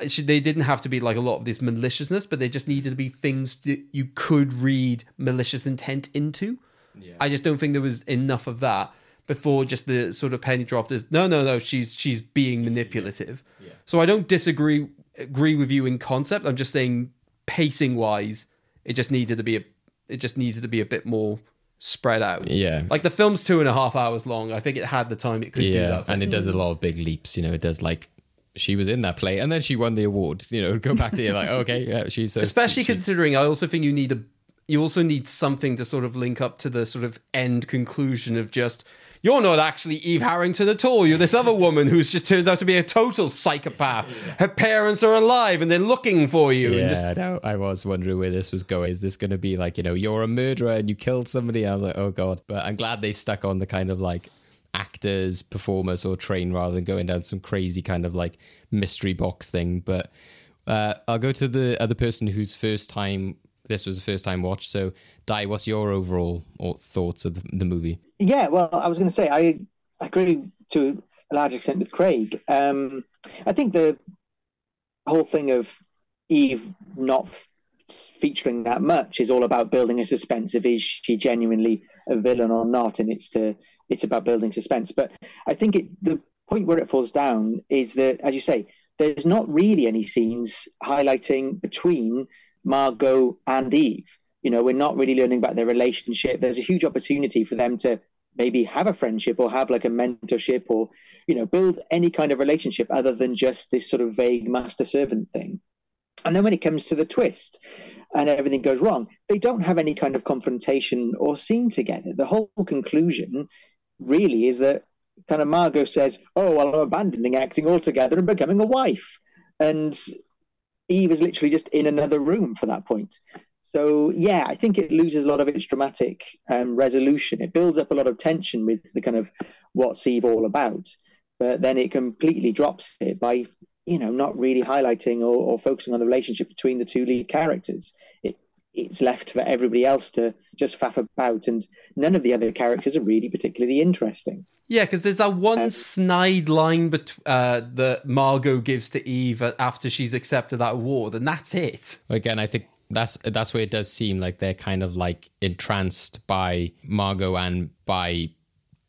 she, they didn't have to be like a lot of this maliciousness, but they just needed to be things that you could read malicious intent into. I just don't think there was enough of that before just the sort of penny dropped is no, no, no. She's she's being manipulative. So I don't disagree agree with you in concept. I'm just saying pacing wise, it just needed to be a it just needed to be a bit more spread out. Yeah. like the film's two and a half hours long. I think it had the time it could do yeah, that. and it does a lot of big leaps. You know, it does like she was in that play and then she won the award. You know, go back to it like okay, yeah, she's so especially she- considering I also think you need a you also need something to sort of link up to the sort of end conclusion of just you're not actually Eve Harrington at all. You're this other woman who's just turned out to be a total psychopath. Her parents are alive and they're looking for you. Yeah, and just, I was wondering where this was going. Is this going to be like, you know, you're a murderer and you killed somebody? I was like, oh god. But I'm glad they stuck on the kind of like actors, performers, or train rather than going down some crazy kind of like mystery box thing. But uh, I'll go to the other person whose first time this was the first time watch. So, Dai, what's your overall or thoughts of the, the movie? Yeah, well, I was going to say I agree to a large extent with Craig. Um, I think the whole thing of Eve not featuring that much is all about building a suspense of is she genuinely a villain or not, and it's to it's about building suspense. But I think it the point where it falls down is that, as you say, there's not really any scenes highlighting between Margo and Eve. You know, we're not really learning about their relationship. There's a huge opportunity for them to maybe have a friendship or have like a mentorship or you know build any kind of relationship other than just this sort of vague master servant thing. And then when it comes to the twist and everything goes wrong they don't have any kind of confrontation or scene together. The whole conclusion really is that kind of margo says oh well i'm abandoning acting altogether and becoming a wife. And eve is literally just in another room for that point so yeah, I think it loses a lot of its dramatic um, resolution. It builds up a lot of tension with the kind of what's Eve all about, but then it completely drops it by you know not really highlighting or, or focusing on the relationship between the two lead characters. It it's left for everybody else to just faff about, and none of the other characters are really particularly interesting. Yeah, because there's that one snide line bet- uh, that Margo gives to Eve after she's accepted that award, and that's it. Again, I think that's that's where it does seem like they're kind of like entranced by Margo and by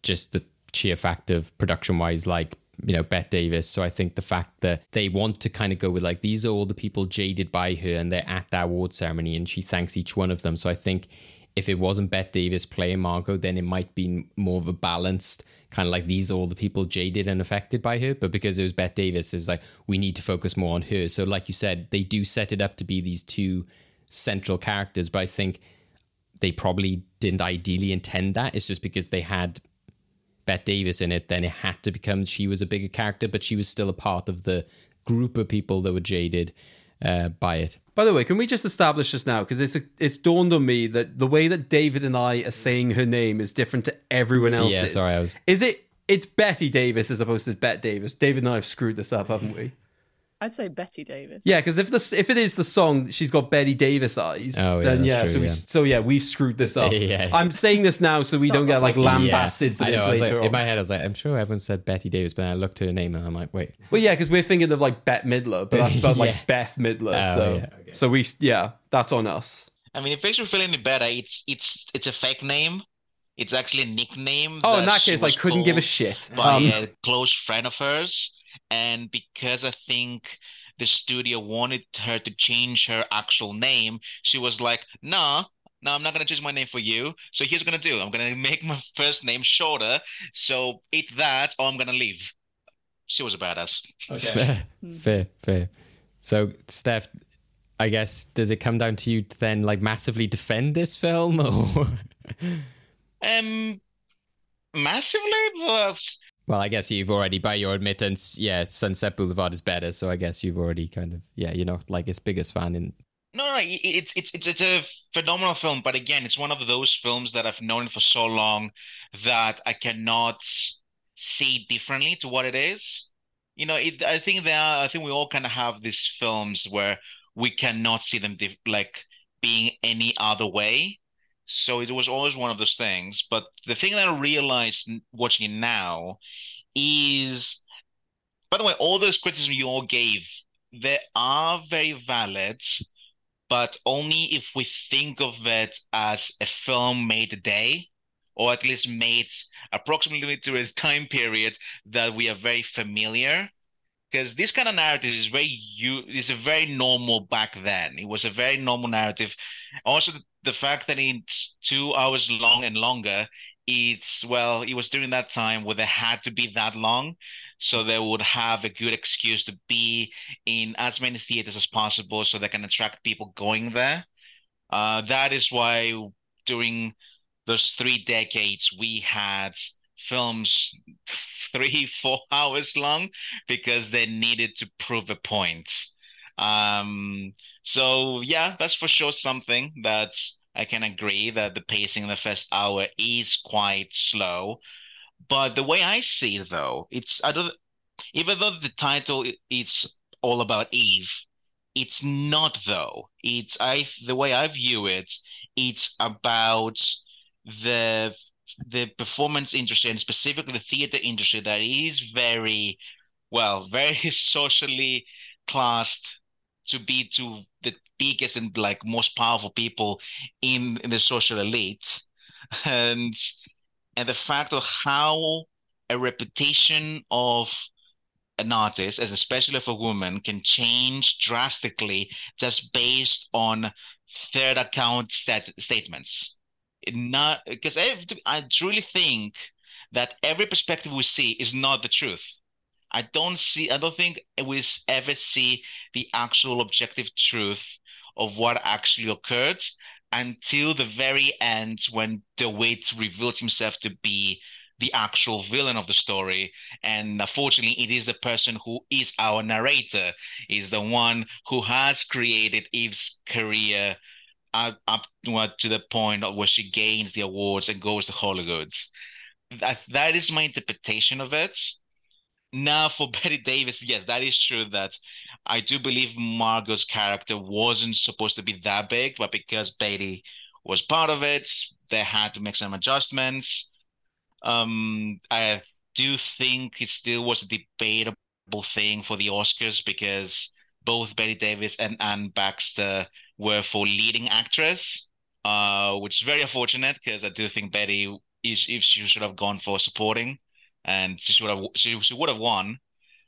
just the sheer fact of production wise, like you know Bette Davis. So I think the fact that they want to kind of go with like these are all the people jaded by her, and they're at that award ceremony, and she thanks each one of them. So I think if it wasn't Bette Davis playing Margo, then it might be more of a balanced kind of like these are all the people jaded and affected by her. But because it was Bette Davis, it was like we need to focus more on her. So like you said, they do set it up to be these two central characters, but I think they probably didn't ideally intend that. It's just because they had Bette Davis in it, then it had to become she was a bigger character, but she was still a part of the group of people that were jaded uh, by it. By the way, can we just establish this now? Because it's it's dawned on me that the way that David and I are saying her name is different to everyone else's. Yeah, sorry, I was. Is it? It's Betty Davis as opposed to Bette Davis. David and I have screwed this up, haven't we? I'd say Betty Davis. Yeah, because if the if it is the song, she's got Betty Davis eyes. Oh, yeah, then that's yeah. true, so we yeah. so yeah, we've screwed this up. Yeah. I'm saying this now so we don't get like lambasted for this know, later like, on. in my head, I was like, I'm sure everyone said Betty Davis, but I looked at her name and I'm like, wait. Well, yeah, because we're thinking of like Bette Midler, but that's spelled Yeah. like Beth Midler. Oh, so yeah, so we yeah, that's on us. I mean, if it makes you feel any better, it's it's it's a fake name. It's actually a nickname. Oh, in that case, I was couldn't give a shit. By Um, a close friend of hers, and because I think the studio wanted her to change her actual name, she was like, "Nah, no, I'm not gonna change my name for you. So here's what I'm gonna do. I'm gonna make my first name shorter. So eat that, or I'm gonna leave." She was a badass. Okay. Fair, fair. So, Steph, I guess does it come down to you to then like massively defend this film, or Um, massively. Well, I guess you've already, by your admittance, yeah, Sunset Boulevard is better. So I guess you've already kind of, yeah, you're not like its biggest fan in. No, it's it's it's it's a phenomenal film, but again, it's one of those films that I've known for so long that I cannot see differently to what it is. You know, it, I think there I think we all kind of have these films where we cannot see them dif like being any other way. So it was always one of those things. But the thing that I realized watching it now is, by the way, all those criticisms you all gave, they are very valid but only if we think of it as a film made today, or at least made approximately to a time period that we are very familiar. Because this kind of narrative is very you is a very normal back then. It was a very normal narrative. Also, the, fact that it's two hours long and longer, it's well, it was during that time where they had to be that long, so they would have a good excuse to be in as many theaters as possible, so they can attract people going there. Uh, that is why during those three decades we had films three, four hours long because they needed to prove a point. Um, so yeah, that's for sure something that I can agree that the pacing in the first hour is quite slow. But the way I see it, though, it's I don't even though the title is all about Eve, it's not though. It's I the way I view it, it's about the the performance industry and specifically the theater industry that is very well, very socially classed to be to the biggest and like most powerful people in, in the social elite. And and the fact of how a reputation of an artist, as especially for women, can change drastically just based on third account stat statements. not because I truly think that every perspective we see is not the truth. I don't see. I don't think we ever see the actual objective truth of what actually occurred until the very end when DeWitt revealed himself to be the actual villain of the story. And unfortunately, it is the person who is our narrator, is the one who has created Eve's career up, up to the point of where she gains the awards and goes to Hollywood. That that is my interpretation of it. Now, for Betty Davis, yes, that is true. That I do believe Margo's character wasn't supposed to be that big, but because Betty was part of it, they had to make some adjustments. Um, I do think it still was a debatable thing for the Oscars because both Betty Davis and Anne Baxter were for leading actress, uh, which is very unfortunate because I do think Betty, if, if she should have gone for supporting, and she should have she, she would have won.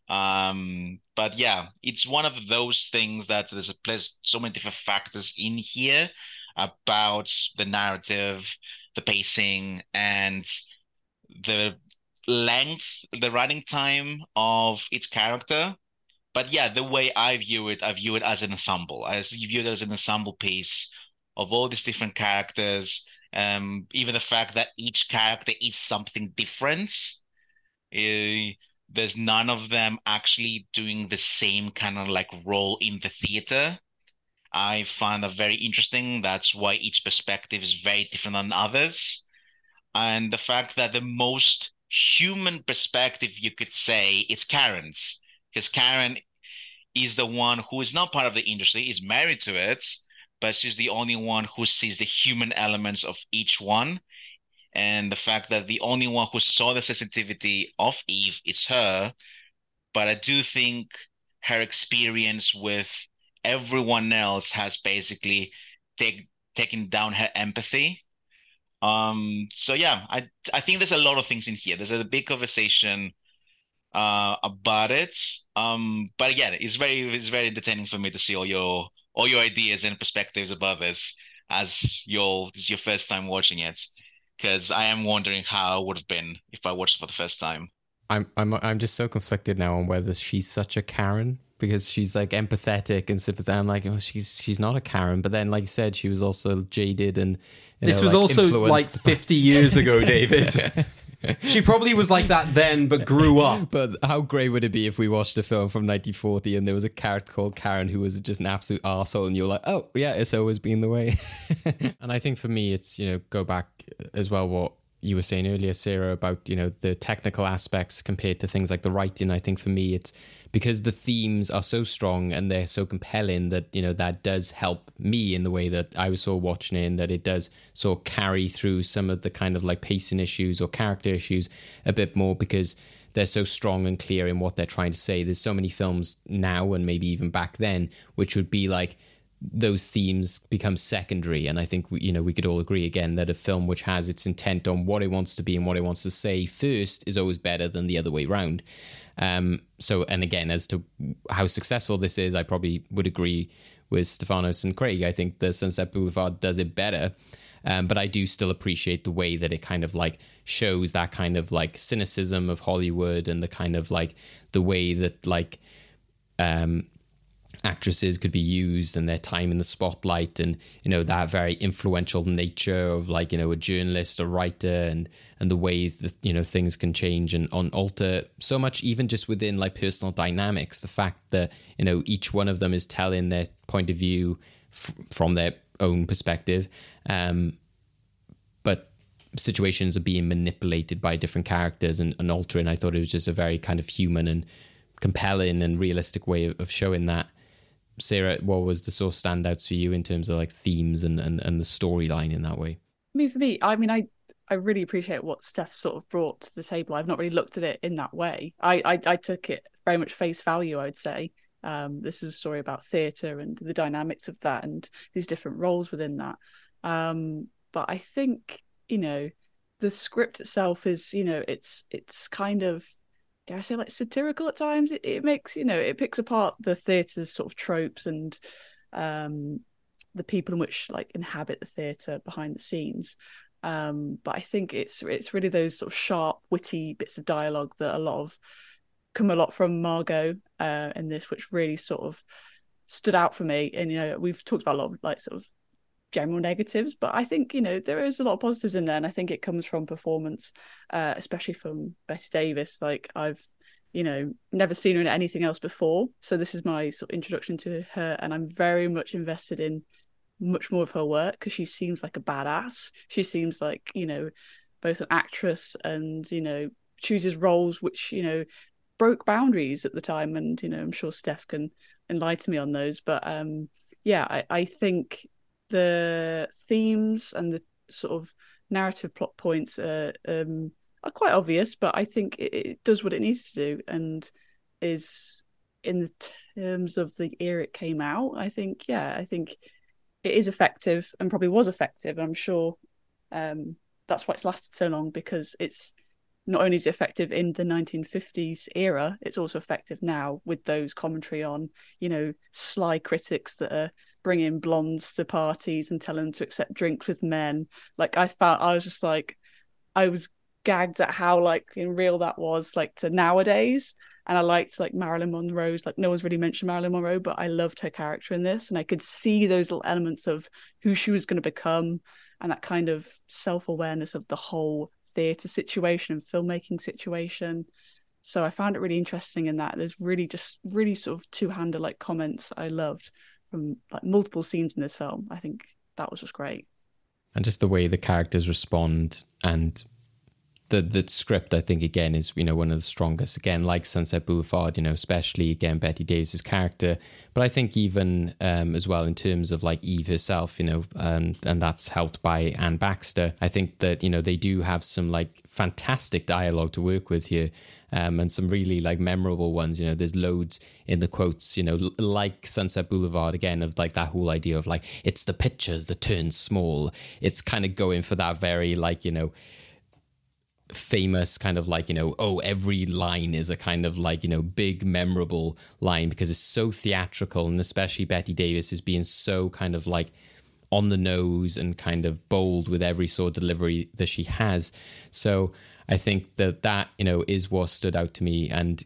Um, but yeah, it's one of those things that there's, a, so many different factors in here about the narrative, the pacing, and the length, the running time of its character. But yeah, the way I view it, I view it as an ensemble. I view it as an ensemble piece of all these different characters. Um, even the fact that each character is something different. Uh, there's none of them actually doing the same kind of like role in the theater. I find that very interesting. That's why each perspective is very different than others. And the fact that the most human perspective you could say is Karen's, because Karen is the one who is not part of the industry, is married to it, but she's the only one who sees the human elements of each one and the fact that the only one who saw the sensitivity of Eve is her. But I do think her experience with everyone else has basically take, taken down her empathy. Um, so yeah, I I think there's a lot of things in here. There's a big conversation uh, about it. Um, but again, it's very it's very entertaining for me to see all your all your ideas and perspectives about this as your this is your first time watching it because I am wondering how I would have been if I watched it for the first time. I'm I'm I'm just so conflicted now on whether she's such a Karen because she's like empathetic and sympathetic. I'm like, oh, she's she's not a Karen, but then like you said, she was also jaded and this know, was like, also like 50 years ago, David. she probably was like that then, but grew up. But how great would it be if we watched a film from 1940 and there was a character called Karen who was just an absolute arsehole and you're like, oh, yeah, it's always been the way. and I think for me, it's, you know, go back as well what you were saying earlier, Sarah, about, you know, the technical aspects compared to things like the writing. I think for me, it's because the themes are so strong and they're so compelling that you know that does help me in the way that I was sort of watching it and that it does sort of carry through some of the kind of like pacing issues or character issues a bit more because they're so strong and clear in what they're trying to say. There's so many films now and maybe even back then which would be like those themes become secondary and i think we, you know we could all agree again that a film which has its intent on what it wants to be and what it wants to say first is always better than the other way around um, so, and again, as to how successful this is, I probably would agree with Stefanos and Craig. I think the Sunset Boulevard does it better. Um, but I do still appreciate the way that it kind of like shows that kind of like cynicism of Hollywood and the kind of like the way that like um, actresses could be used and their time in the spotlight and you know that very influential nature of like you know a journalist a writer and and the way that you know things can change and on alter so much even just within like personal dynamics. The fact that you know each one of them is telling their point of view f- from their own perspective um but situations are being manipulated by different characters and, and altering. I thought it was just a very kind of human and compelling and realistic way of, of showing that Sarah, what was the sort of standouts for you in terms of like themes and, and, and the storyline in that way? I mean, for me, I mean, I I really appreciate what Steph sort of brought to the table. I've not really looked at it in that way. I I, I took it very much face value. I would say um, this is a story about theatre and the dynamics of that and these different roles within that. Um, but I think you know the script itself is you know it's it's kind of dare I say like satirical at times. It, it makes you know it picks apart the theatre's sort of tropes and um, the people in which like inhabit the theatre behind the scenes. Um, but I think it's it's really those sort of sharp, witty bits of dialogue that a lot of come a lot from Margo uh, in this, which really sort of stood out for me. And you know, we've talked about a lot of like sort of general negatives, but I think you know there is a lot of positives in there, and I think it comes from performance, uh, especially from Betty Davis. Like I've you know never seen her in anything else before, so this is my sort of introduction to her, and I'm very much invested in much more of her work because she seems like a badass. She seems like you know both an actress and you know chooses roles which you know broke boundaries at the time and you know i'm sure steph can enlighten me on those but um yeah i, I think the themes and the sort of narrative plot points are, um, are quite obvious but i think it, it does what it needs to do and is in the terms of the year it came out i think yeah i think it is effective and probably was effective. I'm sure um that's why it's lasted so long because it's not only is it effective in the 1950s era, it's also effective now with those commentary on, you know, sly critics that are bringing blondes to parties and telling them to accept drinks with men. Like I felt, I was just like, I was gagged at how like in real that was like to nowadays. And I liked like Marilyn Monroe's, like no one's really mentioned Marilyn Monroe, but I loved her character in this. And I could see those little elements of who she was going to become and that kind of self awareness of the whole theatre situation and filmmaking situation. So I found it really interesting in that there's really just really sort of two-hander like comments I loved from like multiple scenes in this film. I think that was just great. And just the way the characters respond and the the script I think again is you know one of the strongest again like Sunset Boulevard you know especially again Betty Davis's character. But I think even um, as well in terms of like Eve herself you know and and that's helped by Anne Baxter I think that you know they do have some like fantastic dialogue to work with here um, and some really like memorable ones. You know there's loads in the quotes you know like Sunset Boulevard again of like that whole idea of like it's the pictures that turn small. It's kind of going for that very like you know famous kind of like you know oh every line is a kind of like you know big memorable line because it's so theatrical and especially Betty Davis is being so kind of like on the nose and kind of bold with every sort of delivery that she has. So I think that that you know is what stood out to me. And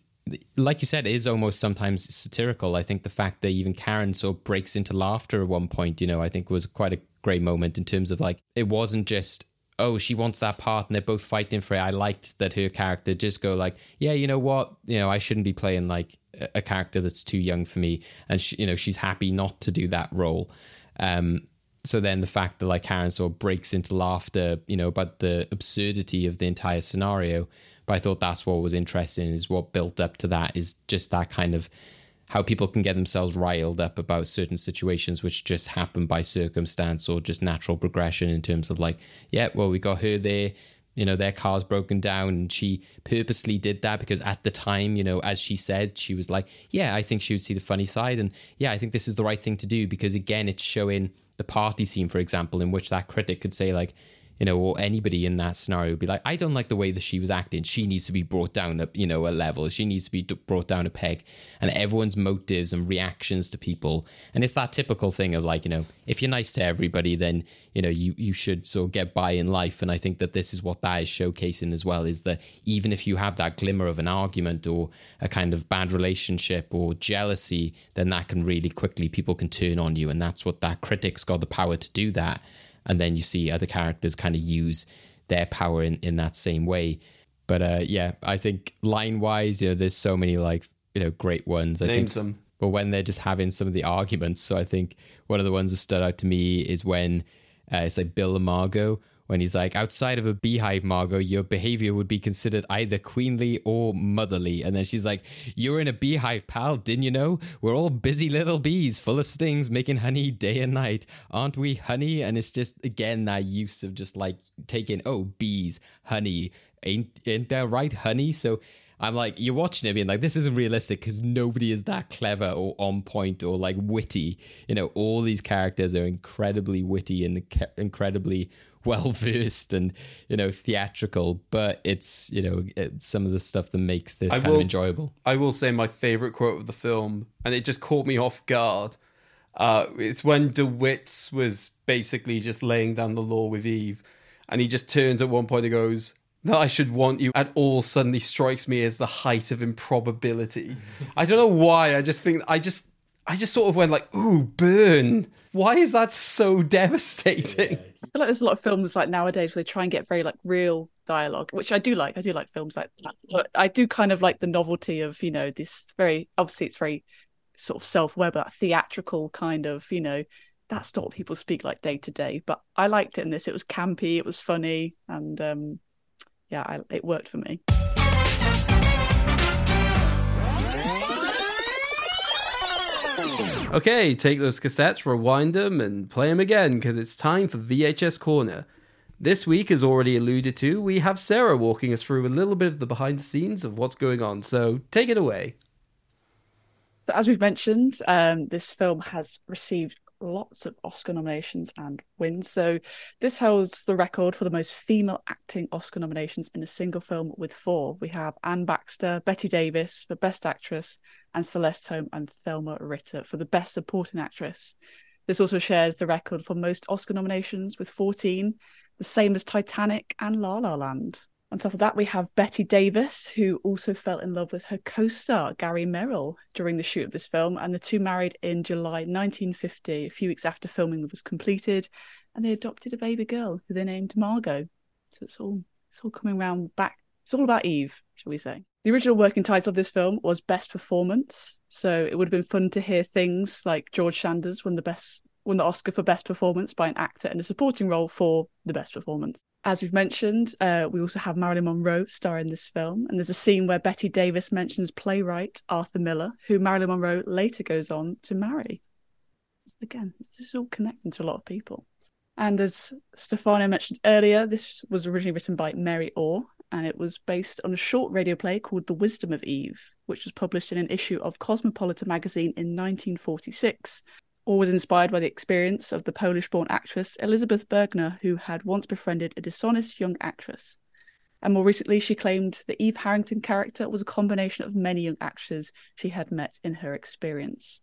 like you said is almost sometimes satirical. I think the fact that even Karen sort of breaks into laughter at one point you know I think was quite a great moment in terms of like it wasn't just oh, she wants that part and they're both fighting for it. I liked that her character just go like, yeah, you know what? You know, I shouldn't be playing like a character that's too young for me. And, she, you know, she's happy not to do that role. Um, so then the fact that like Karen sort of breaks into laughter, you know, about the absurdity of the entire scenario. But I thought that's what was interesting is what built up to that is just that kind of how people can get themselves riled up about certain situations which just happen by circumstance or just natural progression in terms of like, yeah, well, we got her there, you know, their car's broken down and she purposely did that because at the time, you know, as she said, she was like, yeah, I think she would see the funny side. And yeah, I think this is the right thing to do because again, it's showing the party scene, for example, in which that critic could say, like, you know, or anybody in that scenario would be like, I don't like the way that she was acting. She needs to be brought down a, you know, a level. She needs to be brought down a peg. And everyone's motives and reactions to people. And it's that typical thing of like, you know, if you're nice to everybody, then, you know, you, you should sort of get by in life. And I think that this is what that is showcasing as well, is that even if you have that glimmer of an argument or a kind of bad relationship or jealousy, then that can really quickly, people can turn on you. And that's what that critic's got the power to do that and then you see other characters kind of use their power in, in that same way. But uh, yeah, I think line wise, you know, there's so many like you know great ones. I Name think some. But when they're just having some of the arguments, so I think one of the ones that stood out to me is when uh, it's like Bill and Margo when he's like, outside of a beehive, Margo, your behavior would be considered either queenly or motherly. And then she's like, You're in a beehive, pal, didn't you know? We're all busy little bees full of stings making honey day and night. Aren't we, honey? And it's just, again, that use of just like taking, oh, bees, honey. Ain't, ain't that right, honey? So I'm like, you're watching it being like, this isn't realistic because nobody is that clever or on point or like witty. You know, all these characters are incredibly witty and incredibly well versed and you know theatrical but it's you know it's some of the stuff that makes this I kind will- of enjoyable I will say my favorite quote of the film, and it just caught me off guard. Uh, it's when DeWitt's was basically just laying down the law with Eve, and he just turns at one point and goes, "That I should want you at all suddenly strikes me as the height of improbability." I don't know why. I just think I just I just sort of went like, "Ooh, burn." Why is that so devastating? I feel like there's a lot of films like nowadays where they try and get very like real dialogue, which I do like. I do like films like that, but I do kind of like the novelty of you know this very obviously it's very sort of self-aware, but theatrical kind of you know that's not what people speak like day to day. But I liked it in this. It was campy, it was funny, and um yeah, I, it worked for me. Okay, take those cassettes, rewind them, and play them again because it's time for VHS Corner. This week, as already alluded to, we have Sarah walking us through a little bit of the behind the scenes of what's going on. So take it away. So as we've mentioned, um, this film has received lots of Oscar nominations and wins. So this holds the record for the most female acting Oscar nominations in a single film with four. We have Anne Baxter, Bette Davis for Best Actress, and Celeste Holm and Thelma Ritter for the Best Supporting Actress. This also shares the record for most Oscar nominations with 14, the same as Titanic and La La Land. On top of that, we have Bette Davis, who also fell in love with her co star, Gary Merrill, during the shoot of this film. And the two married in July 1950, a few weeks after filming was completed. And they adopted a baby girl who they named Margo. So it's all, it's all coming round back. It's all about Eve, shall we say. The original working title of this film was Best Performance. So it would have been fun to hear things like George Sanders won the best won the Oscar for Best Performance by an actor in a supporting role for the best performance. As we've mentioned, uh, we also have Marilyn Monroe star in this film, and there's a scene where Bette Davis mentions playwright Arthur Miller, who Marilyn Monroe later goes on to marry. Again, this is all connecting to a lot of people. And as Stefano mentioned earlier, this was originally written by Mary Orr, and it was based on a short radio play called The Wisdom of Eve, which was published in an issue of Cosmopolitan magazine in 1946 or was inspired by the experience of the Polish born actress Elisabeth Bergner, who had once befriended a dishonest young actress. And more recently, she claimed the Eve Harrington character was a combination of many young actresses she had met in her experience.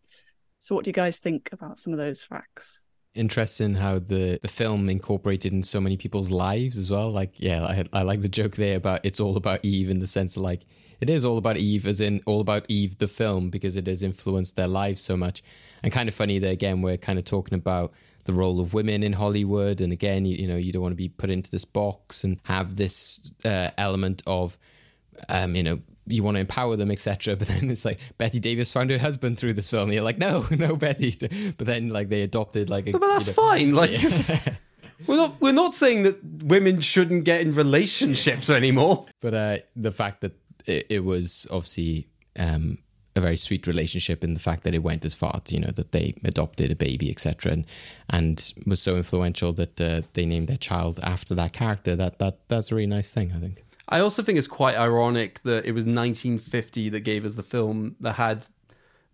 So, what do you guys think about some of those facts? Interesting how the, the film incorporated in so many people's lives as well. Like, yeah, I, I like the joke there about it's all about Eve in the sense of like, it is all about Eve, as in all about Eve, the film, because it has influenced their lives so much. And kind of funny that again, we're kind of talking about the role of women in Hollywood. And again, you, you know, you don't want to be put into this box and have this uh, element of, um, you know, you want to empower them, etc. But then it's like Bette Davis found her husband through this film. And you're like, no, no, Bette. But then like they adopted like, a, but that's you know, fine. Like, Yeah. we're not we're not saying that women shouldn't get in relationships anymore. But uh, the fact that it, it was obviously um, a very sweet relationship in the fact that it went as far, you know, that they adopted a baby, etc., and and was so influential that uh, they named their child after that character. That that that's a really nice thing, I think. I also think it's quite ironic that it was 1950 that gave us the film that had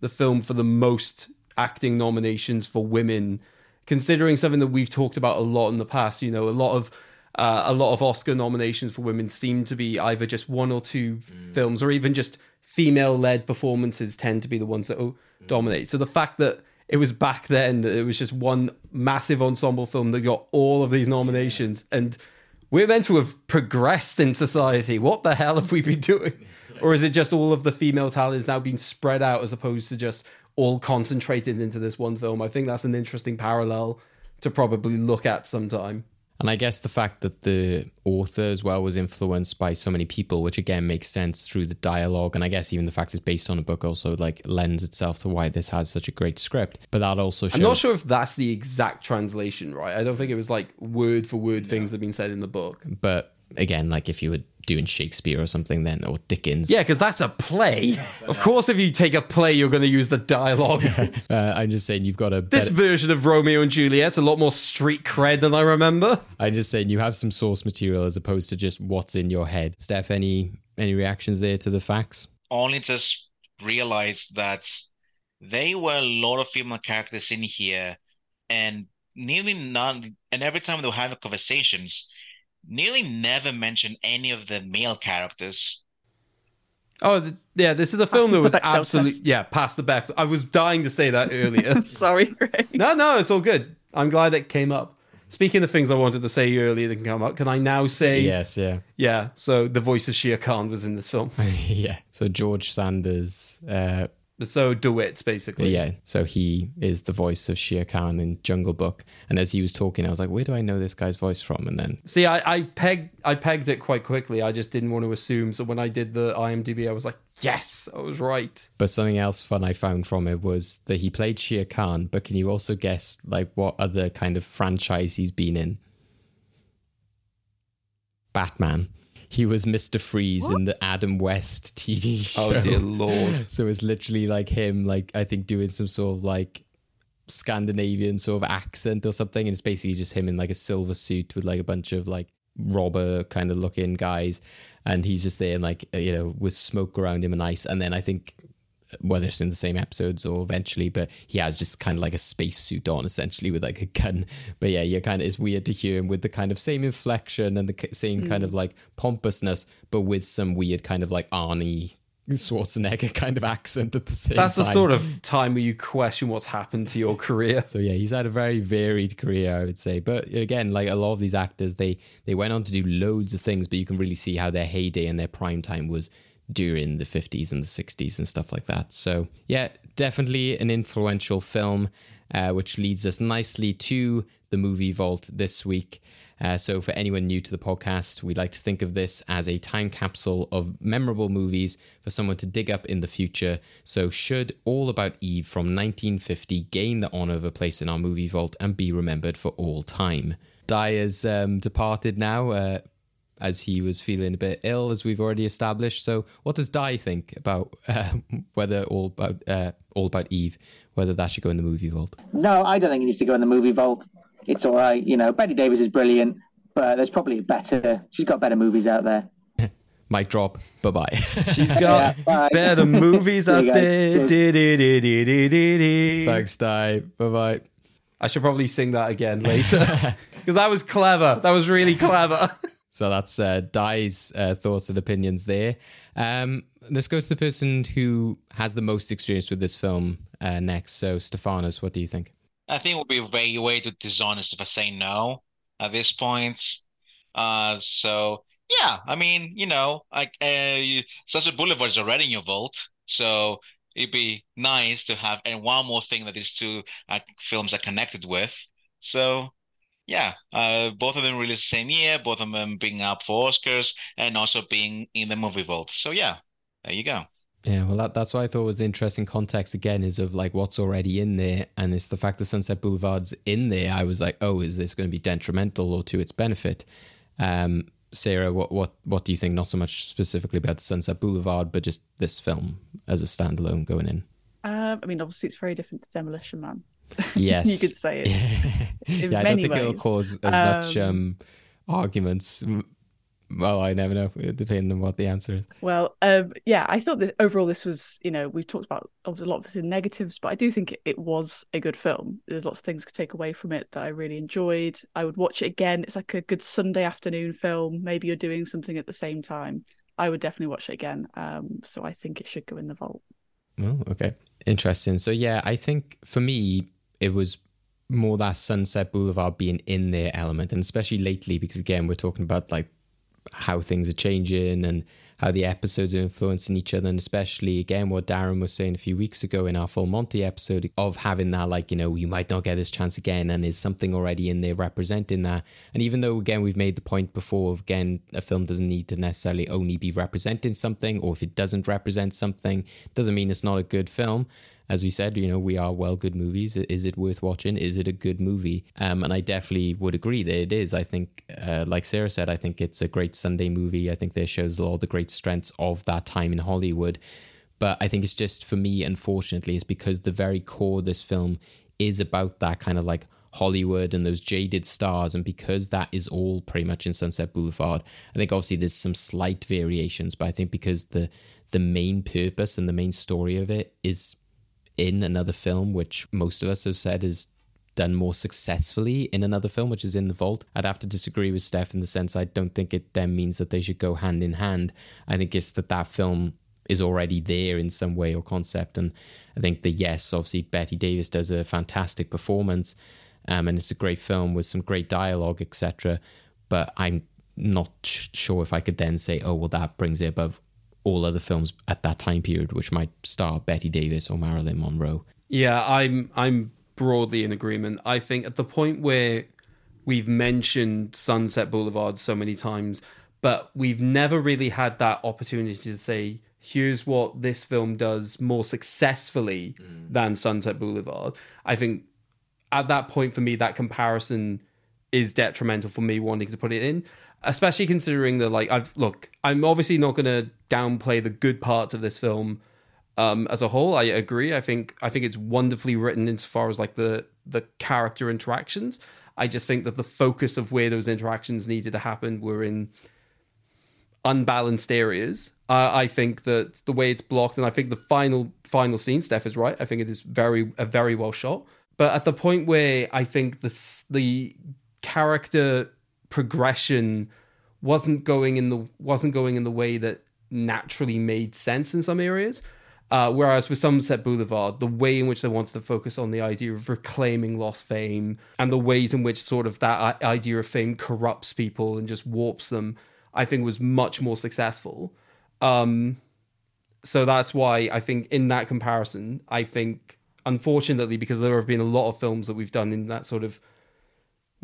the film for the most acting nominations for women, considering something that we've talked about a lot in the past. You know, a lot of uh, a lot of Oscar nominations for women seem to be either just one or two films, or even just female-led performances tend to be the ones that oh, dominate. So the fact that it was back then that it was just one massive ensemble film that got all of these nominations and we're meant to have progressed in society. What the hell have we been doing? Or is it just all of the female talent is now being spread out as opposed to just all concentrated into this one film? I think that's an interesting parallel to probably look at sometime. And I guess the fact that the author as well was influenced by so many people, which again makes sense through the dialogue, and I guess even the fact it's based on a book also like lends itself to why this has such a great script. But that also shows I'm not sure if that's the exact translation, right? I don't think it was like word for word things that have been said in the book. But again, like if you were doing Shakespeare or something, then or Dickens, Yeah, because that's a play. Of course, if you take a play, you're going to use the dialogue. uh, I'm just saying you've got a this better- version of Romeo and Juliet's a lot more street cred than I remember. I'm just saying you have some source material as opposed to just what's in your head. Steph, any any reactions there to the facts? only just realized that there were a lot of female characters in here, and nearly none. And every time they were having conversations, nearly never mentioned any of the male characters. Oh, th- yeah, this is a film Passes that was absolutely test. yeah, past the back. I was dying to say that earlier. Sorry, Craig. no, no, it's all good. I'm glad it came up. Speaking of things I wanted to say earlier that can come up, can I now say Yes, yeah. Yeah, so the voice of Shere Khan was in this film. yeah. So George Sanders, uh, so DeWitt, basically. yeah. So he is the voice of Shere Khan in Jungle Book. And as he was talking, I was like, where do I know this guy's voice from? And then See, I, I pegged I pegged it quite quickly. I just didn't want to assume. So when I did the IMDb, I was like, yes, I was right. But something else fun I found from it was that he played Shere Khan, but can you also guess like what other kind of franchise he's been in? Batman. He was Mr. Freeze in the Adam West TV oh, show. Oh, dear Lord. so it's literally like him, like I think doing some sort of like Scandinavian sort of accent or something. And it's basically just him in like a silver suit with like a bunch of like robber kind of looking guys. And he's just there and like, you know, with smoke around him and ice. And then I think whether it's in the same episodes or eventually, but he has just kind of like a space suit on essentially with like a gun. But yeah, you're kind of, it's weird to hear him with the kind of same inflection and the same kind of mm. like pompousness, but with some weird kind of like Arnie Schwarzenegger kind of accent at the same That's time. the sort of time where you question what's happened to your career. So yeah, he's had a very varied career, I would say. But again, like a lot of these actors, they they went on to do loads of things, but you can really see how their heyday and their prime time was during the 50s and the 60s and stuff like that. So yeah, definitely an influential film, uh, which leads us nicely to the movie vault this week. Uh, so, for anyone new to the podcast, we'd like to think of this as a time capsule of memorable movies for someone to dig up in the future. So, should All About Eve from 1950 gain the honor of a place in our movie vault and be remembered for all time? Has um, departed now. Uh, as he was feeling a bit ill, as we've already established. So, what does Dai think about uh, whether all about uh, all about Eve, whether that should go in the movie vault? No, I don't think he needs to go in the movie vault. It's all right. You know, Bette Davis is brilliant, but there's probably better. She's got better movies out there. Mic drop. Bye bye. She's got Yeah, better movies out there. Thanks, Dai. Bye bye. I should probably sing that again later because that was clever. That was really clever. So that's uh, uh, thoughts and opinions there. Um, let's go to the person who has the most experience with this film uh, next. So, Stefanos, what do you think? I think it would be way, way too dishonest if I say no at this point. Uh, so yeah, I mean, you know, like uh, Sunset Boulevard is already in your vault, so it'd be nice to have and one more thing that these two uh, films are connected with. So yeah, uh, both of them released the same year, both of them being up for Oscars and also being in the movie vault. So yeah, there you go. Yeah, well, that, that's what I thought was the interesting context again is of like what's already in there. And it's the fact that Sunset Boulevard's in there. I was like, oh, is this going to be detrimental or to its benefit? Um, Sarah, what, what, what do you think? Not so much specifically about the Sunset Boulevard, but just this film as a standalone going in. Um, I mean, obviously, it's very different to Demolition Man. Yes. you could say it. yeah, I don't think it'll cause as much Um, um, arguments. Well, I never know, depending on what the answer is. Well, um, yeah, I thought that overall this was, you know, we've talked about obviously a lot of the negatives, but I do think it, it was a good film. There's lots of things to take away from it that I really enjoyed. I would watch it again. It's like a good Sunday afternoon film. Maybe you're doing something at the same time. I would definitely watch it again. Um, so I think it should go in the vault. Oh, okay. Interesting. So, yeah, I think for me, it was more that Sunset Boulevard being in their element, and especially lately, because again, we're talking about like how things are changing and how the episodes are influencing each other, and especially again what Darren was saying a few weeks ago in our Full Monty episode of having that like you know you might not get this chance again, and is something already in there representing that. And even though again we've made the point before, of, again a film doesn't need to necessarily only be representing something, or if it doesn't represent something, doesn't mean it's not a good film as we said, you know, we are well good movies. Is it worth watching? Is it a good movie? Um, and I definitely would agree that it is. I think, uh, like Sarah said, I think it's a great Sunday movie. I think there shows all the great strengths of that time in Hollywood. But I think it's just for me, unfortunately, is because the very core of this film is about that kind of like Hollywood and those jaded stars. And because that is all pretty much in Sunset Boulevard, I think obviously there's some slight variations, but I think because the the main purpose and the main story of it is in another film, which most of us have said is done more successfully in another film, which is in the vault. I'd have to disagree with Steph in the sense I don't think it then means that they should go hand in hand. I think it's that that film is already there in some way or concept. And I think the yes, obviously Bette Davis does a fantastic performance. um, and it's a great film with some great dialogue, etc. But I'm not sh- sure if I could then say, oh, well, that brings it above all other films at that time period, which might star Bette Davis or Marilyn Monroe. Yeah, I'm I'm broadly in agreement. I think at the point where we've mentioned Sunset Boulevard so many times, but we've never really had that opportunity to say, here's what this film does more successfully mm. than Sunset Boulevard. I think at that point for me, that comparison is detrimental for me wanting to put it in. Especially considering that, like, I've look, I'm obviously not going to downplay the good parts of this film um, as a whole. I agree. I think I think it's wonderfully written insofar as like the the character interactions. I just think that the focus of where those interactions needed to happen were in unbalanced areas. Uh, I think that the way it's blocked, and I think the final final scene, Steph is right. I think it is very a very well shot. But at the point where I think the the character progression wasn't going in the wasn't going in the way that naturally made sense in some areas. Uh, whereas with Sunset Boulevard, the way in which they wanted to focus on the idea of reclaiming lost fame and the ways in which sort of that idea of fame corrupts people and just warps them, I think was much more successful. Um, so that's why I think in that comparison, I think unfortunately because there have been a lot of films that we've done in that sort of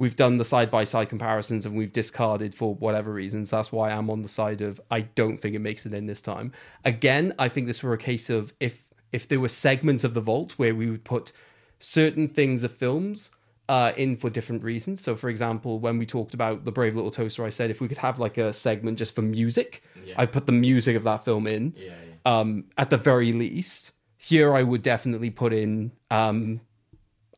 we've done the side by side comparisons and we've discarded for whatever reasons. That's why I'm on the side of I don't think it makes it in this time. Again, I think this were a case of if if there were segments of the vault where we would put certain things of films uh, in for different reasons. So, for example, when we talked about the Brave Little Toaster, I said if we could have like a segment just for music, I put the music of that film in. Um, at the very least, here I would definitely put in um,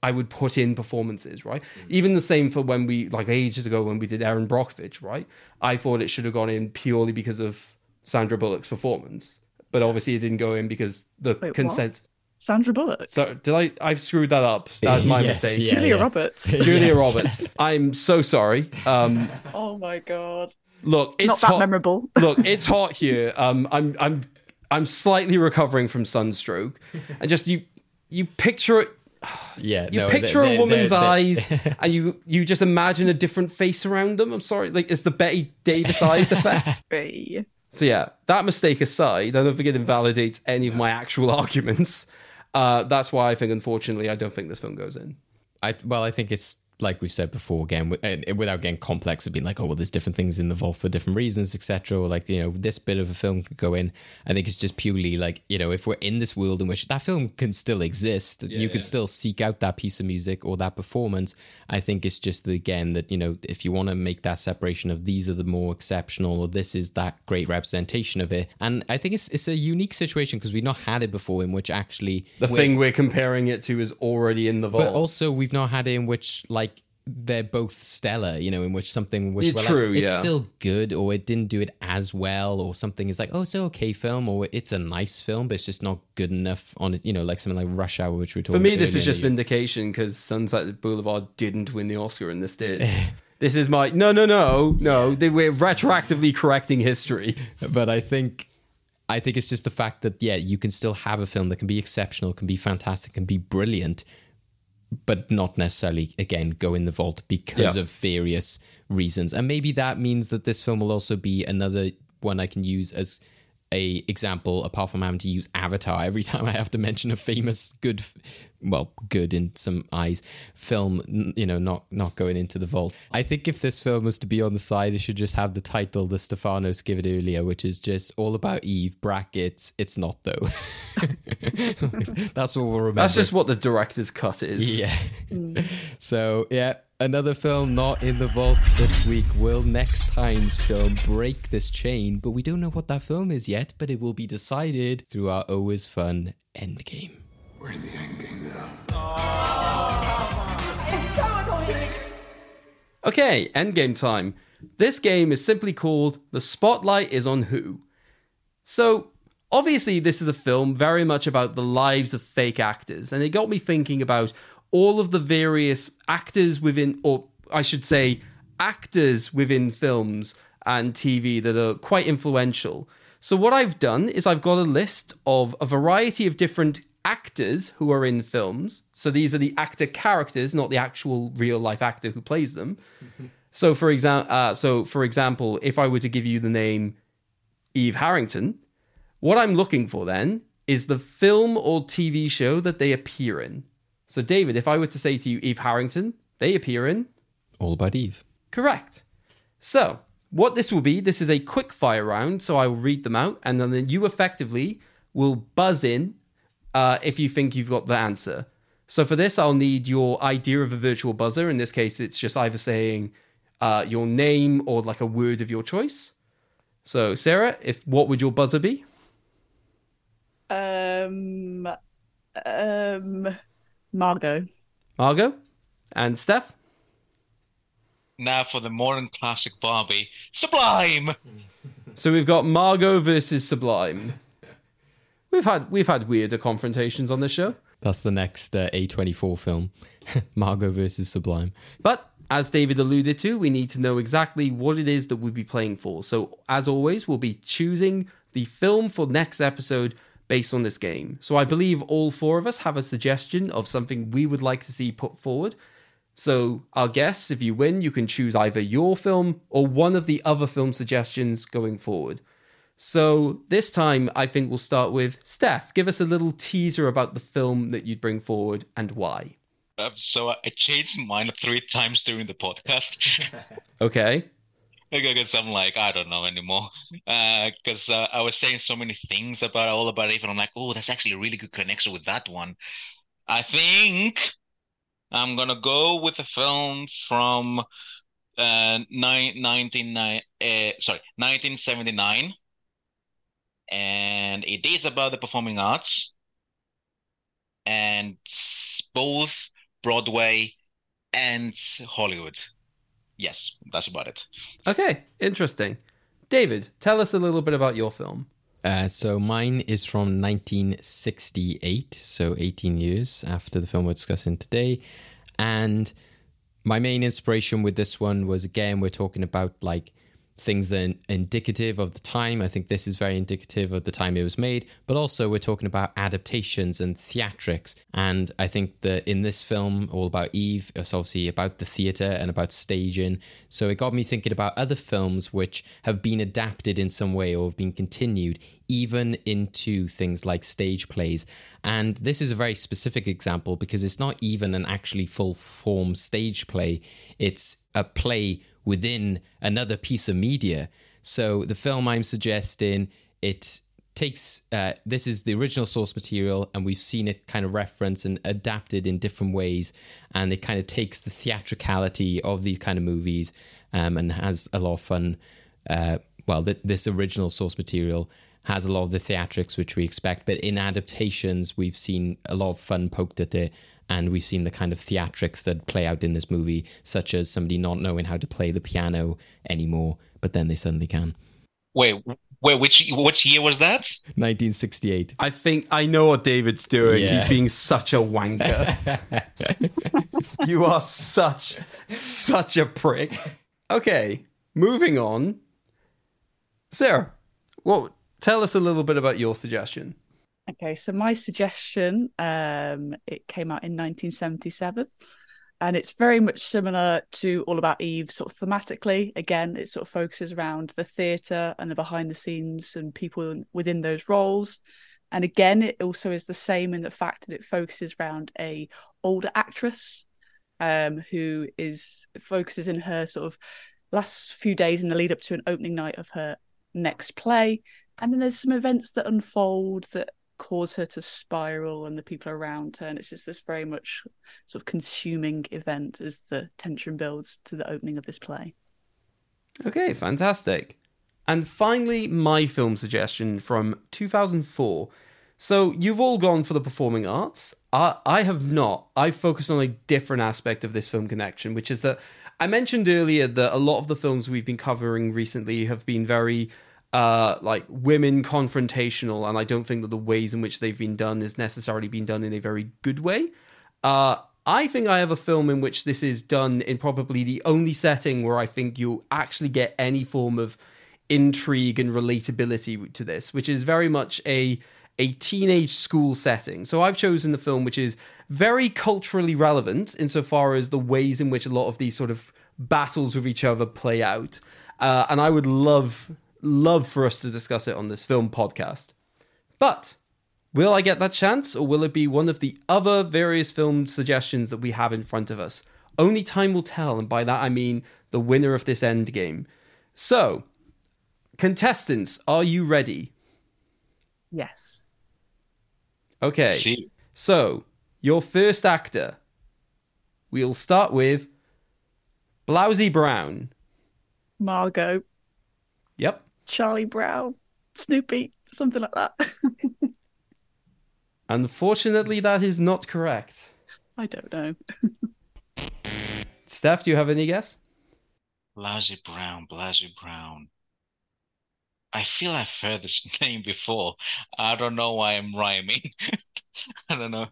I would put in performances, right? Even the same for when we, like ages ago, when we did Erin Brockovich, right? I thought it should have gone in purely because of Sandra Bullock's performance, but obviously it didn't go in because the Wait, what? consent. Sandra Bullock. So did I? I've screwed that up. That's my Yes, mistake. yeah, Julia yeah. Roberts. Julia Yes. Roberts. I'm so sorry. Um, Oh my god. look, it's Not that hot. memorable. look, it's hot here. Um, I'm I'm I'm slightly recovering from sunstroke, and just you you picture it. Yeah, You no, picture they- a woman's they- they- eyes, and you you just imagine a different face around them. I'm sorry, like it's the Bette Davis eyes effect. So yeah, that mistake aside, I don't think it invalidates any of my actual arguments. Uh, that's why I think, unfortunately, I don't think this film goes in. I well, I think it's like we've said before again, without getting complex of being like, oh well, there's different things in the vault for different reasons, etc. Or like you know, this bit of a film could go in. I think it's just purely like you know, if we're in this world in which that film can still exist, you could still seek out that piece of music or that performance. I think it's just again that you know, if you want to make that separation of these are the more exceptional, or this is that great representation of it, and I think it's it's a unique situation because we've not had it before in which actually The we're- thing we're comparing it to is already in the vault. but also, we've not had it in which like they're both stellar. You know, in which something which well, true, it's yeah. still good, or it didn't do it as well, or something is like, oh, it's an okay film, or it's a nice film, but it's just not good enough on it. You know, like something like Rush Hour, which we were For me, this is just vindication because Sunset Boulevard didn't win the Oscar and this did. this is my no, no, no, no. They were retroactively correcting history. but I think I think it's just the fact that yeah, you can still have a film that can be exceptional, can be fantastic, can be brilliant, but not necessarily again go in the vault because Yeah. of various reasons. And maybe that means that this film will also be another one I can use as a example apart from having to use avatar every time i have to mention a famous good well good in some eyes film you know not not going into the vault. I think if this film was to be on the side it should just have the title that stefanos gave it earlier which is just all about eve brackets. It's not though. That's what we'll remember That's just what the director's cut is. yeah. Mm. so yeah, another film not in the vault this week. Will next time's film break this chain? But we don't know what that film is yet. But it will be decided through our always fun endgame. We're in the end game now. It's so annoying. Okay, endgame time. This game is simply called The Spotlight is on Who. So, obviously, this is a film very much about the lives of fake actors, and it got me thinking about all of the various actors within, or I should say, actors within films and TV that are quite influential. So, what I've done is I've got a list of a variety of different actors who are in films. So these are the actor characters, not the actual real life actor who plays them. So for example, uh, so for example, if I were to give you the name Eve Harrington, what I'm looking for then is the film or TV show that they appear in. So David, if I were to say to you Eve Harrington, they appear in All About Eve. Correct. So, what this will be, this is a quick fire round. So, I will read them out, and then you effectively will buzz in uh, if you think you've got the answer. So, for this, I'll need your idea of a virtual buzzer. In this case, it's just either saying uh, your name or like a word of your choice. So, Sarah, if what would your buzzer be? Um, um, Margot. Margot and Steph. Now for the modern classic Barbie, Sublime. So we've got Margot versus Sublime. We've had we've had weirder confrontations on this show. That's the next uh, A24 film Margot versus Sublime. But as David alluded to, we need to know exactly what it is that we'll be playing for. So, as always, we'll be choosing the film for next episode based on this game. So, I believe all four of us have a suggestion of something we would like to see put forward. So, I'll guess if you win, you can choose either your film or one of the other film suggestions going forward. So, this time, I think we'll start with Steph. Give us a little teaser about the film that you'd bring forward and why. Um, so I changed mine three times during the podcast. Okay. Because I'm like, I don't know anymore. Because uh, I was saying so many things about all about it, and I'm like, oh, that's actually a really good connection with that one. I think I'm gonna go with a film from uh, nine, 19, uh, sorry, 1979, and it is about the performing arts, and both Broadway and Hollywood. Yes, that's about it. Okay, interesting. David, tell us a little bit about your film. Uh, so mine is from 1968, so 18 years after the film we're discussing today. And my main inspiration with this one was again, we're talking about like things that are indicative of the time. I think this is very indicative of the time it was made, but also we're talking about adaptations and theatrics. And I think that in this film, All About Eve, it's obviously about the theatre and about staging. So it got me thinking about other films which have been adapted in some way or have been continued, even into things like stage plays. And this is a very specific example because it's not even an actually full form stage play, it's a play within another piece of media. So the film I'm suggesting, it takes uh, this is the original source material and we've seen it kind of referenced and adapted in different ways and it kind of takes the theatricality of these kind of movies um, and has a lot of fun uh, well th- this original source material has a lot of the theatrics which we expect but in adaptations we've seen a lot of fun poked at it and we've seen the kind of theatrics that play out in this movie such as somebody not knowing how to play the piano anymore but then they suddenly can Wait, wait, which which year was that? 1968 I think I know what David's doing. Yeah. He's being such a wanker. you are such, such a prick. Okay, moving on. Sarah, well, tell us a little bit about your suggestion. Okay, so my suggestion, um, it came out in 1977, and it's very much similar to All About Eve, sort of thematically. Again, it sort of focuses around the theatre and the behind the scenes and people within those roles. And again, it also is the same in the fact that it focuses around a older actress, um, who is focuses in her sort of last few days in the lead up to an opening night of her next play. And then there's some events that unfold that cause her to spiral and the people around her. And it's just this very much sort of consuming event as the tension builds to the opening of this play. Okay, fantastic. And finally, my film suggestion from 2004. So you've all gone for the performing arts. I, I have not. I focused on a different aspect of this film connection, which is that I mentioned earlier that a lot of the films we've been covering recently have been very uh, like women confrontational, and I don't think that the ways in which they've been done is necessarily been done in a very good way. Uh, I think I have a film in which this is done in probably the only setting where I think you actually get any form of intrigue and relatability to this, which is very much a a teenage school setting. So I've chosen the film which is very culturally relevant insofar as the ways in which a lot of these sort of battles with each other play out. Uh, and I would love, love for us to discuss it on this film podcast. But will I get that chance, or will it be one of the other various film suggestions that we have in front of us? Only time will tell, and by that I mean the winner of this end game. So, contestants, are you ready? Yes. Okay. See. So, your first actor. We'll start with Blousey Brown. Margot, Yep. Charlie Brown, Snoopy, something like that. Unfortunately, that is not correct. I don't know. Steph, do you have any guess? Blousey Brown, Blousey Brown. I feel I've heard this name before. I don't know why I'm rhyming. I don't know.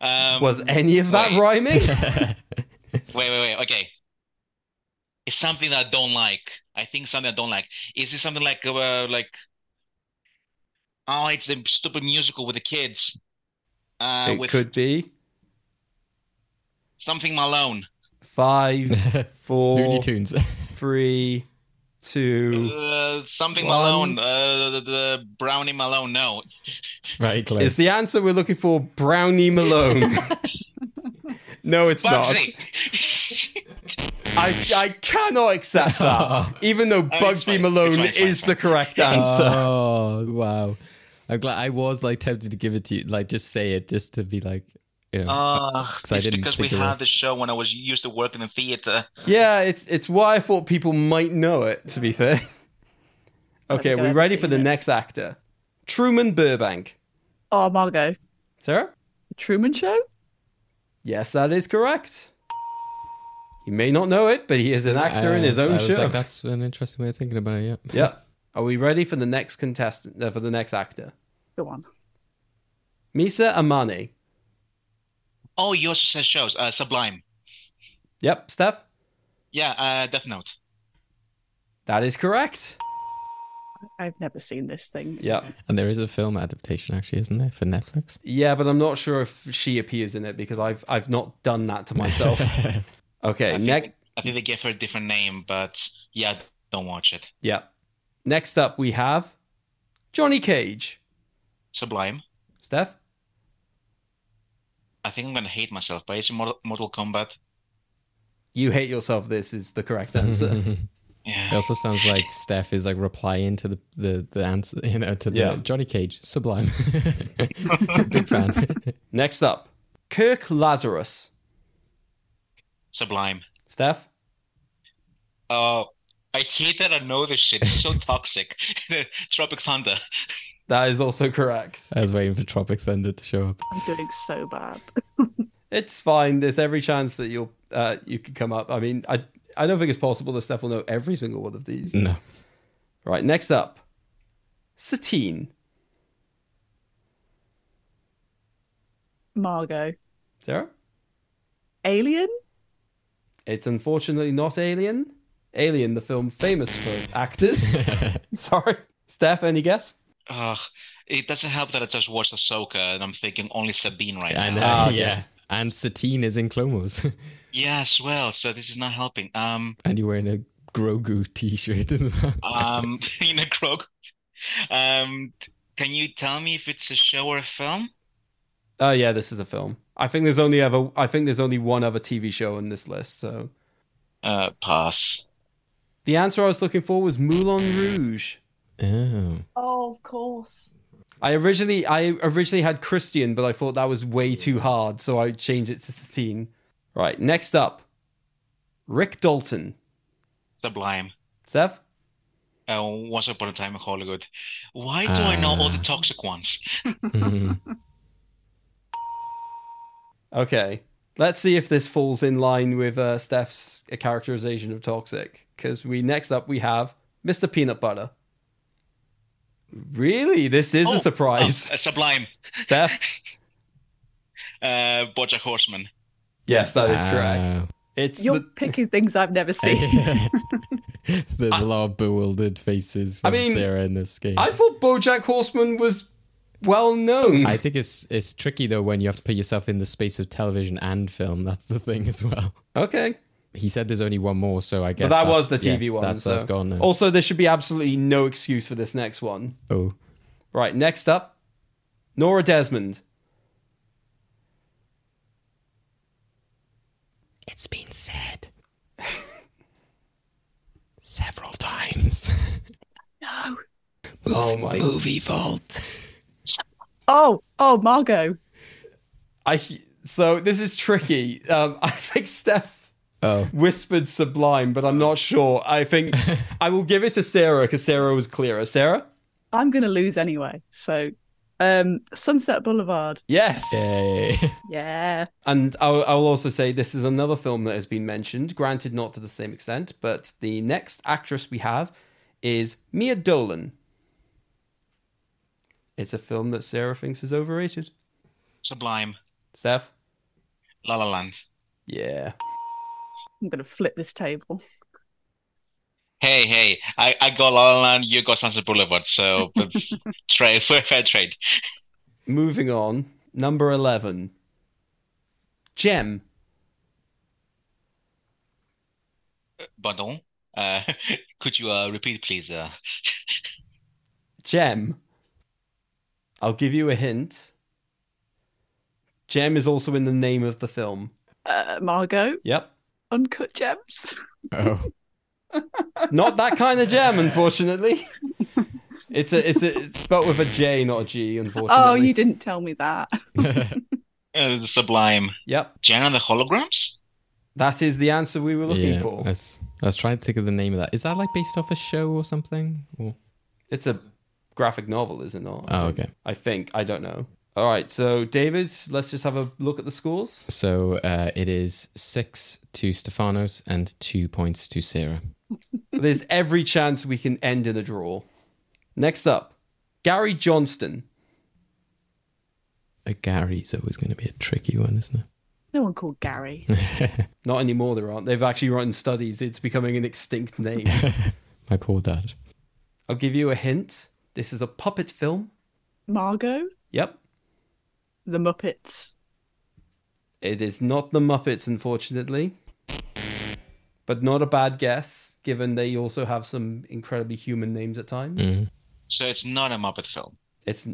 Um, Was any of that wait, rhyming? Wait, wait, wait. Okay. It's something that I don't like. I think something I don't like. Is it something like uh, like oh, it's the stupid musical with the kids. Uh, it with could be something Malone. five, four, Looney Tunes. three, two. Uh, something One. Malone. Uh, the, the Brownie Malone. No. Very close. Is the answer we're looking for Brownie Malone? no, it's Bugsy. not. I, I cannot accept that, even though Bugsy it's fine, Malone fine, fine, is it's the correct answer. Oh wow! I'm glad I was like tempted to give it to you, like just say it, just to be like, you know, Uh, 'cause I it's didn't because we it had the show when I was used to working in theater. Yeah, it's it's why I thought people might know it. To be fair. Okay, think are we ready for seen the it. next actor? Truman Burbank. Oh, Margot. Sarah? The Truman Show? Yes, that is correct. You may not know it, but he is an actor I in his was- own I was show. like, that's an interesting way of thinking about it. Yeah. yeah. Are we ready for the next contestant? Uh, for the next actor? Go on. Misa Amane. Oh, you also said shows. Uh, Sublime. Yep, Steph. Yeah, uh, Death Note. That is correct. I've never seen this thing. Yeah. And there is a film adaptation, actually, isn't there, for Netflix? Yeah, but I'm not sure if she appears in it because I've I've not done that to myself. okay, I next. think, I think they gave her a different name, but yeah, don't watch it. Yeah. Next up, we have Johnny Cage. Sublime. Steph. I think I'm gonna hate myself, but it's Mortal, Mortal Kombat. You hate yourself. This is the correct answer. It also sounds like Steph is like replying to the the, the answer, you know, to the Yeah. Johnny Cage, Sublime. Big fan. Next up, Kirk Lazarus. Sublime. Steph. Uh, I hate that I know this shit. It's so toxic. Tropic Thunder. That is also correct. I was waiting for Tropic Thunder to show up. I'm doing so bad. It's fine. There's every chance that you'll uh, you could come up. I mean, I I don't think it's possible that Steph will know every single one of these. No. Right. Next up, Satine. Margot. Sarah. Alien? It's unfortunately not Alien. Alien, the film famous for actors. Sorry. Steph, any guess? Ugh, it doesn't help that I just watched Ahsoka and I'm thinking only Sabine right I now. know, okay. yeah. And Satine is in Clone Wars. Yeah, well. So this is not helping. Um, and you're wearing a Grogu t-shirt as well. um, in a croak. Um, can you tell me if it's a show or a film? Oh yeah, this is a film. I think there's only ever I think there's only one other TV show in this list. So Uh, pass. the answer I was looking for was Moulin Rouge. Oh. Oh, of course. I originally I originally had Christian, but I thought that was way too hard, so I changed it to Satine. Right, next up, Rick Dalton. Sublime. Steph? Uh, Once Upon a Time in Hollywood. Why do I know all the toxic ones? Okay, let's see if this falls in line with uh, Steph's characterization of toxic. Because we next up we have Mr. Peanut Butter. Really, this is Oh, a surprise. uh, Sublime. Steph? Uh, Bojack Horseman. Yes, that is Ah. correct. It's You're the, picking things I've never seen. There's a lot of bewildered faces I from mean, Sarah in this game. I thought BoJack Horseman was well known. I think it's it's tricky though when you have to put yourself in the space of television and film. That's the thing as well. Okay. He said there's only one more, so I guess But that was the yeah, TV one. That's so. that's gone. Now. Also, there should be absolutely no excuse for this next one. Oh, Right, next up, Norma Desmond. it's been said several times. No. Oh my! Movie vault. Oh, oh, Margot. I so this is tricky. Um, I think Steph Oh, whispered Sublime, but I'm not sure. I think I will give it to Sarah because Sarah was clearer. Sarah, I'm gonna lose anyway. So, um, Sunset Boulevard. yes. yay. Yeah. And I'll, I'll also say this is another film that has been mentioned, granted not to the same extent, but the next actress we have is Mia Dolan. It's a film that Sarah thinks is overrated. Sublime. Steph? La La Land. Yeah. I'm gonna flip this table. Hey, hey, I, I got La La Land, you got Sunset Boulevard, so trade, fair, fair trade. Moving on. Number 11. Gem. Pardon? Uh, could you uh, repeat, please? Uh, Gem. I'll give you a hint. Gem is also in the name of the film. Uh, Margot. Yep. Uncut Gems. Oh, Not that kind of gem, unfortunately. It's a it's a it's spelled with a J, not a G, unfortunately. Oh, you didn't tell me that. uh, Sublime. Yep. Jem and the Holograms? That is the answer we were looking yeah. for. I was, I was trying to think of the name of that. Is that like based off a show or something? Or... It's a graphic novel, is it not? I Oh, okay. I think. I don't know. All right, so David, let's just have a look at the scores. So uh, it is six to Stefanos and two points to Sarah. There's every chance we can end in a draw. Next up, Gary Johnston. A Gary's always going to be a tricky one, isn't it? No one called Gary. Not anymore, there aren't. They've actually run studies. It's becoming an extinct name. My poor dad. I'll give you a hint. This is a puppet film. Margot. Yep. The Muppets. It is not the Muppets, unfortunately. But not a bad guess, given they also have some incredibly human names at times. Mm. So it's not a Muppet film. It's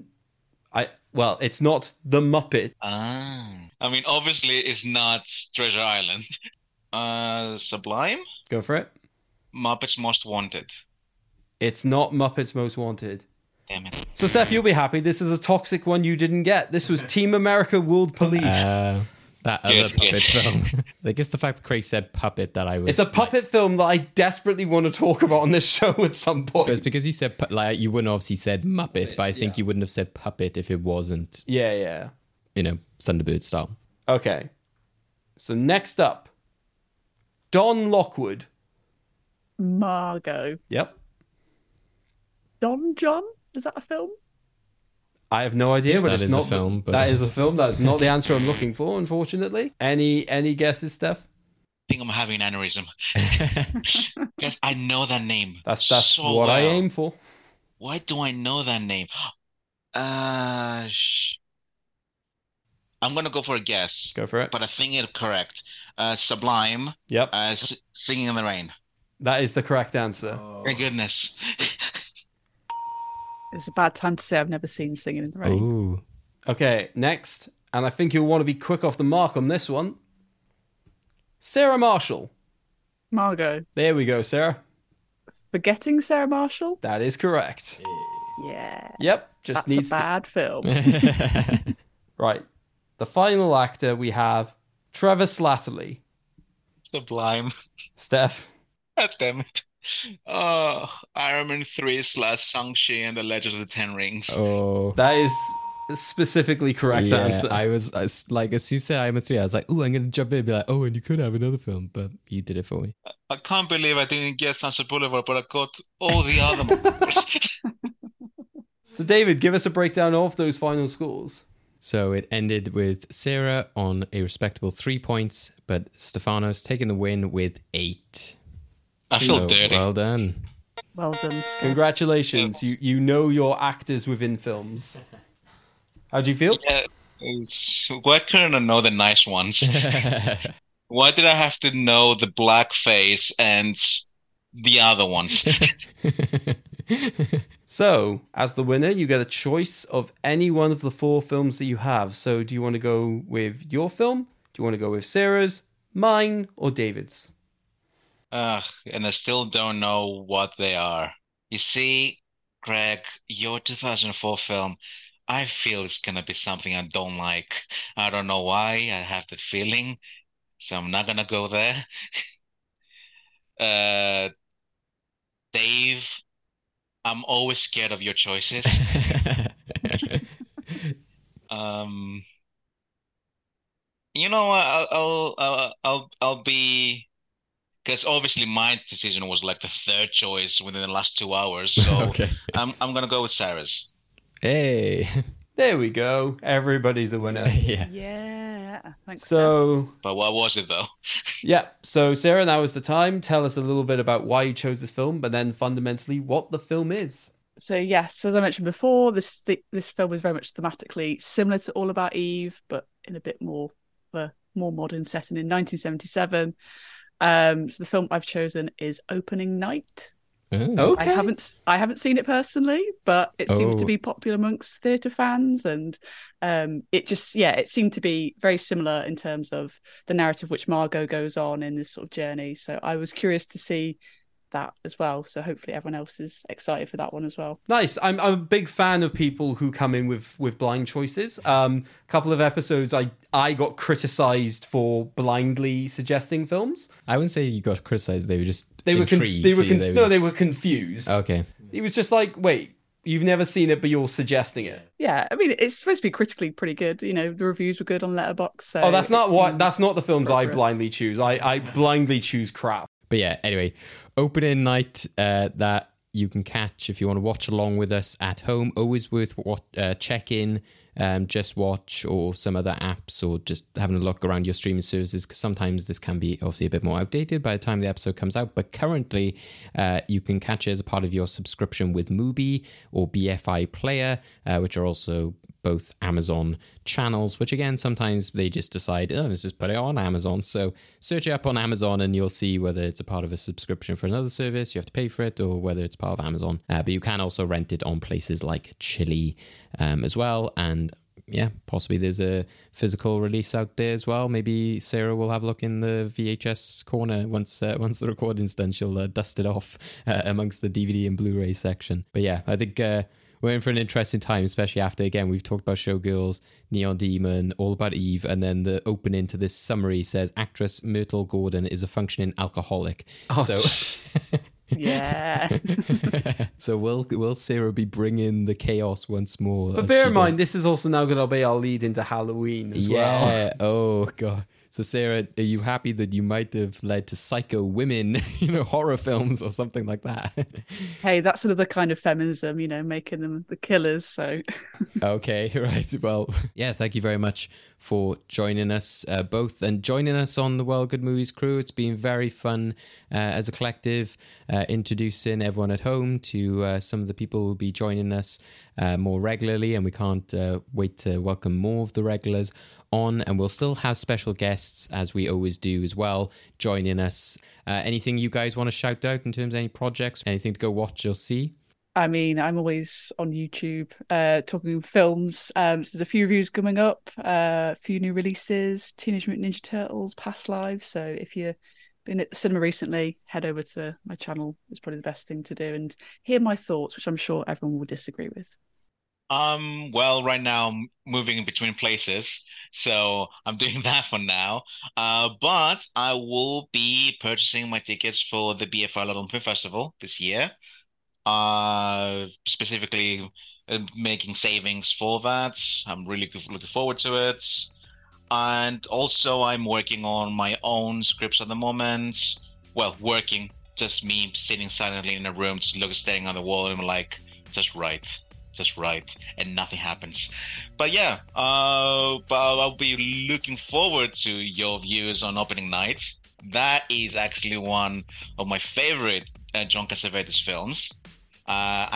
I well, it's not the Muppet. Ah. I mean, obviously, it's not Treasure Island. Uh, Sublime? Go for it. Muppets Most Wanted. It's not Muppets Most Wanted. Damn it. So Steph, you'll be happy. This is a toxic one you didn't get. This was Team America World Police. Uh, that other Good, good. puppet film. I guess the fact that Craig said puppet that I was. it's a puppet film that I desperately want to talk about on this show at some point. It's because you said like you wouldn't obviously said Muppet, but I think you wouldn't have said puppet if it wasn't Yeah, yeah. you know Thunderbird style. Okay. So next up, Don Lockwood. Margot. Yep. Don John. Is that a film? I have no idea, but That it's is a not the- film, but- That is a film. That's not the answer I'm looking for, unfortunately. Any any guesses, Steph? I think I'm having an aneurysm. Guys, I know that name. That's that's so what I aim for. Why do I know that name? Uh, sh- I'm gonna go for a guess, Go for it. but I think it's correct. Uh, Sublime, Yep, uh, S- Singing in the Rain. that is the correct answer. Thank goodness. It's a bad time to say I've never seen Singing in the Rain. Ooh, Okay, next, and I think you'll want to be quick off the mark on this one. Sarah Marshall. Margot. There we go, Sarah. Forgetting Sarah Marshall? That is correct. Yeah. Yep, just That's needs a bad film. Right. The final actor we have Trevor Slattery. Sublime. Steph. God damn it. Oh, Iron Man 3 slash Shang-Chi and the Legends of the Ten Rings. oh. That is specifically correct yeah, answer. I was, I was like, as you said I'm a three, I was like, "Ooh, I'm gonna jump in and be like, oh, and you could have another film," but you did it for me. I can't believe I didn't get Sunset Boulevard, but I got all the other ones. So, David, give us a breakdown of those final scores. So it ended with Sarah on a respectable three points, but Stefanos taking the win with eight. I feel So, dirty. Well done. well done. Steph. Congratulations. You you know your actors within films. How do you feel? Yeah, it's- why couldn't I know the nice ones? why did I have to know the blackface and the other ones? So, as the winner, you get a choice of any one of the four films that you have. So, do you want to go with your film? Do you want to go with Sarah's, mine, or David's? Ugh, and I still don't know what they are. You see, Craig, your 2004 film, I feel it's gonna be something I don't like. I don't know why. I have that feeling, so I'm not gonna go there. Uh, Dave, I'm always scared of your choices. Um, you know, what, I'll I'll I'll I'll, I'll be because obviously my decision was like the third choice within the last two hours. So Okay. I'm I'm gonna go with Sarah's. hey. There we go. Everybody's a winner. yeah. Yeah. Thanks. So, But what was it though? yeah. So, Sarah, now is the time. Tell us a little bit about why you chose this film, but then fundamentally what the film is. So yes, as I mentioned before, this th- this film is very much thematically similar to All About Eve, but in a bit more of a more modern setting in 1977. Um, so the film I've chosen is Opening Night. Oh. I haven't I haven't seen it personally, but it seems Oh. to be popular amongst theatre fans, and um, it just yeah, it seemed to be very similar in terms of the narrative which Margo goes on in this sort of journey. So I was curious to see that as well. So hopefully everyone else is excited for that one as well. Nice. I'm, I'm a big fan of people who come in with with blind choices. Um, a couple of episodes, I I got criticized for blindly suggesting films. I wouldn't say you got criticized. They were just They were con- they were con- they no, just- they were confused. Okay. It was just like, wait, you've never seen it, but you're suggesting it. Yeah, I mean it's supposed to be critically pretty good. You know, the reviews were good on Letterboxd. So oh, that's not it what. That's not the films I blindly choose. I I blindly choose crap. But yeah, anyway, opening night uh, that you can catch if you want to watch along with us at home. Always worth what uh, check in, um, JustWatch or some other apps, or just having a look around your streaming services. Because sometimes this can be obviously a bit more outdated by the time the episode comes out. But currently, uh, you can catch it as a part of your subscription with Mubi or BFI Player, uh, which are also both Amazon channels, which again, sometimes they just decide, oh, let's just put it on Amazon. So search it up on Amazon and you'll see whether it's a part of a subscription for another service, you have to pay for it, or whether it's part of Amazon. Uh, but you can also rent it on places like Chili um, as well. And yeah, possibly there's a physical release out there as well. Maybe Sarah will have a look in the VHS corner once uh, once the recording's done. She'll uh, dust it off uh, amongst the DVD and Blu-ray section. But yeah, I think uh, we're in for an interesting time, especially after again we've talked about Showgirls, Neon Demon, All About Eve, and then the opening to this summary says actress Myrtle Gordon is a functioning alcoholic. Oh, so. Yeah. so will will Sarah be bringing the chaos once more? But bear in did? mind, this is also now going to be our lead into Halloween as well. Yeah. Oh god. So Sarah, are you happy that you might have led to psycho women, you know, horror films or something like that? hey, that's another kind of feminism, you know, making them the killers. So okay, right. Well, yeah. Thank you very much for joining us uh, both and joining us on the Well Good Movies crew. It's been very fun uh, as a collective, uh, introducing everyone at home to uh, some of the people who will be joining us uh, more regularly, and we can't uh, wait to welcome more of the regulars on and we'll still have special guests as we always do as well joining us uh, anything you guys want to shout out in terms of any projects anything to go watch or see I mean, I'm always on YouTube uh, talking films. Um, so there's a few reviews coming up, uh, a few new releases, Teenage Mutant Ninja Turtles, Past Lives. So if you've been at the cinema recently, head over to my channel. It's probably the best thing to do and hear my thoughts, which I'm sure everyone will disagree with. Um, well, right now I'm moving between places, so I'm doing that for now. Uh, but I will be purchasing my tickets for the BFI London Film Festival this year. Uh, specifically uh, making savings for that. I'm really looking forward to it. And also, I'm working on my own scripts at the moment. Well, working, just me sitting silently in a room, just looking, staring on the wall, and I'm like, just right just right and nothing happens but yeah uh but I'll, be looking forward to your views on opening night that is actually one of my favorite uh, john cassavetes films uh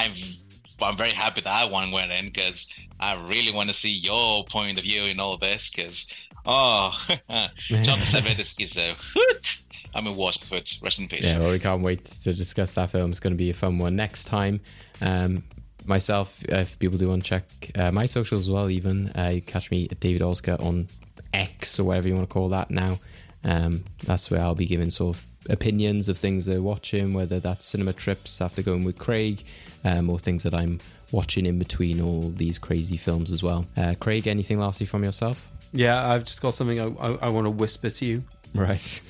but I'm very happy that one went in because I really want to see your point of view in all this. Because oh, John Cassavetes is a hoot. I mean, was but rest in peace. Yeah, well, we can't wait to discuss that film. It's going to be a fun one next time. Um, myself, if people do want to check uh, my socials as well, even uh, you catch me at David Oscar on X or whatever you want to call that now. Um, that's where I'll be giving sort of opinions of things they're watching, whether that's cinema trips after going with Craig, um, or things that I'm watching in between all these crazy films as well. Uh, Craig, anything lastly from yourself? Yeah, I've just got something I, I, I want to whisper to you. Right.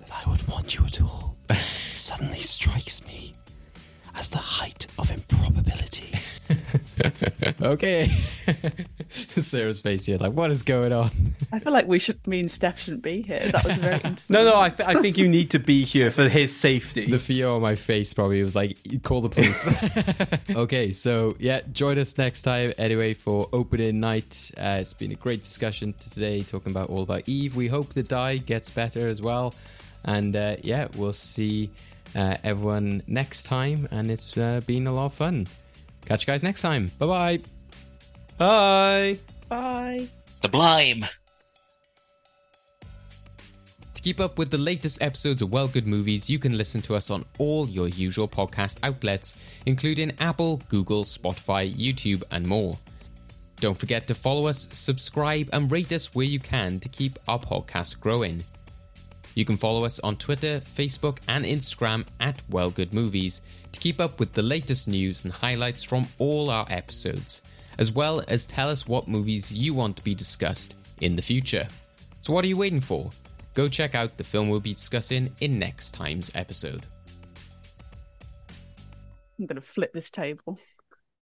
That I would want you at all suddenly strikes me as the height of improbability. okay. Sarah's face here, like, what is going on? I feel like we should. Me and Steph shouldn't be here. That was very intimate. No, no, I, th- I think you need to be here for his safety. The fear on my face probably was like, call the police. okay, so yeah, join us next time anyway for opening night. Uh, it's been a great discussion today, talking about all about Eve. We hope the die gets better as well. And uh, yeah, we'll see uh, everyone next time. And it's uh, been a lot of fun. Catch you guys next time. Bye bye. Bye. Bye. Sublime. To keep up with the latest episodes of Well Good Movies, you can listen to us on all your usual podcast outlets, including Apple, Google, Spotify, YouTube, and more. Don't forget to follow us, subscribe, and rate us where you can to keep our podcast growing. You can follow us on Twitter, Facebook, and Instagram at Well Good Movies to keep up with the latest news and highlights from all our episodes, as well as tell us what movies you want to be discussed in the future. So, what are you waiting for? Go check out the film we'll be discussing in next time's episode. I'm going to flip this table.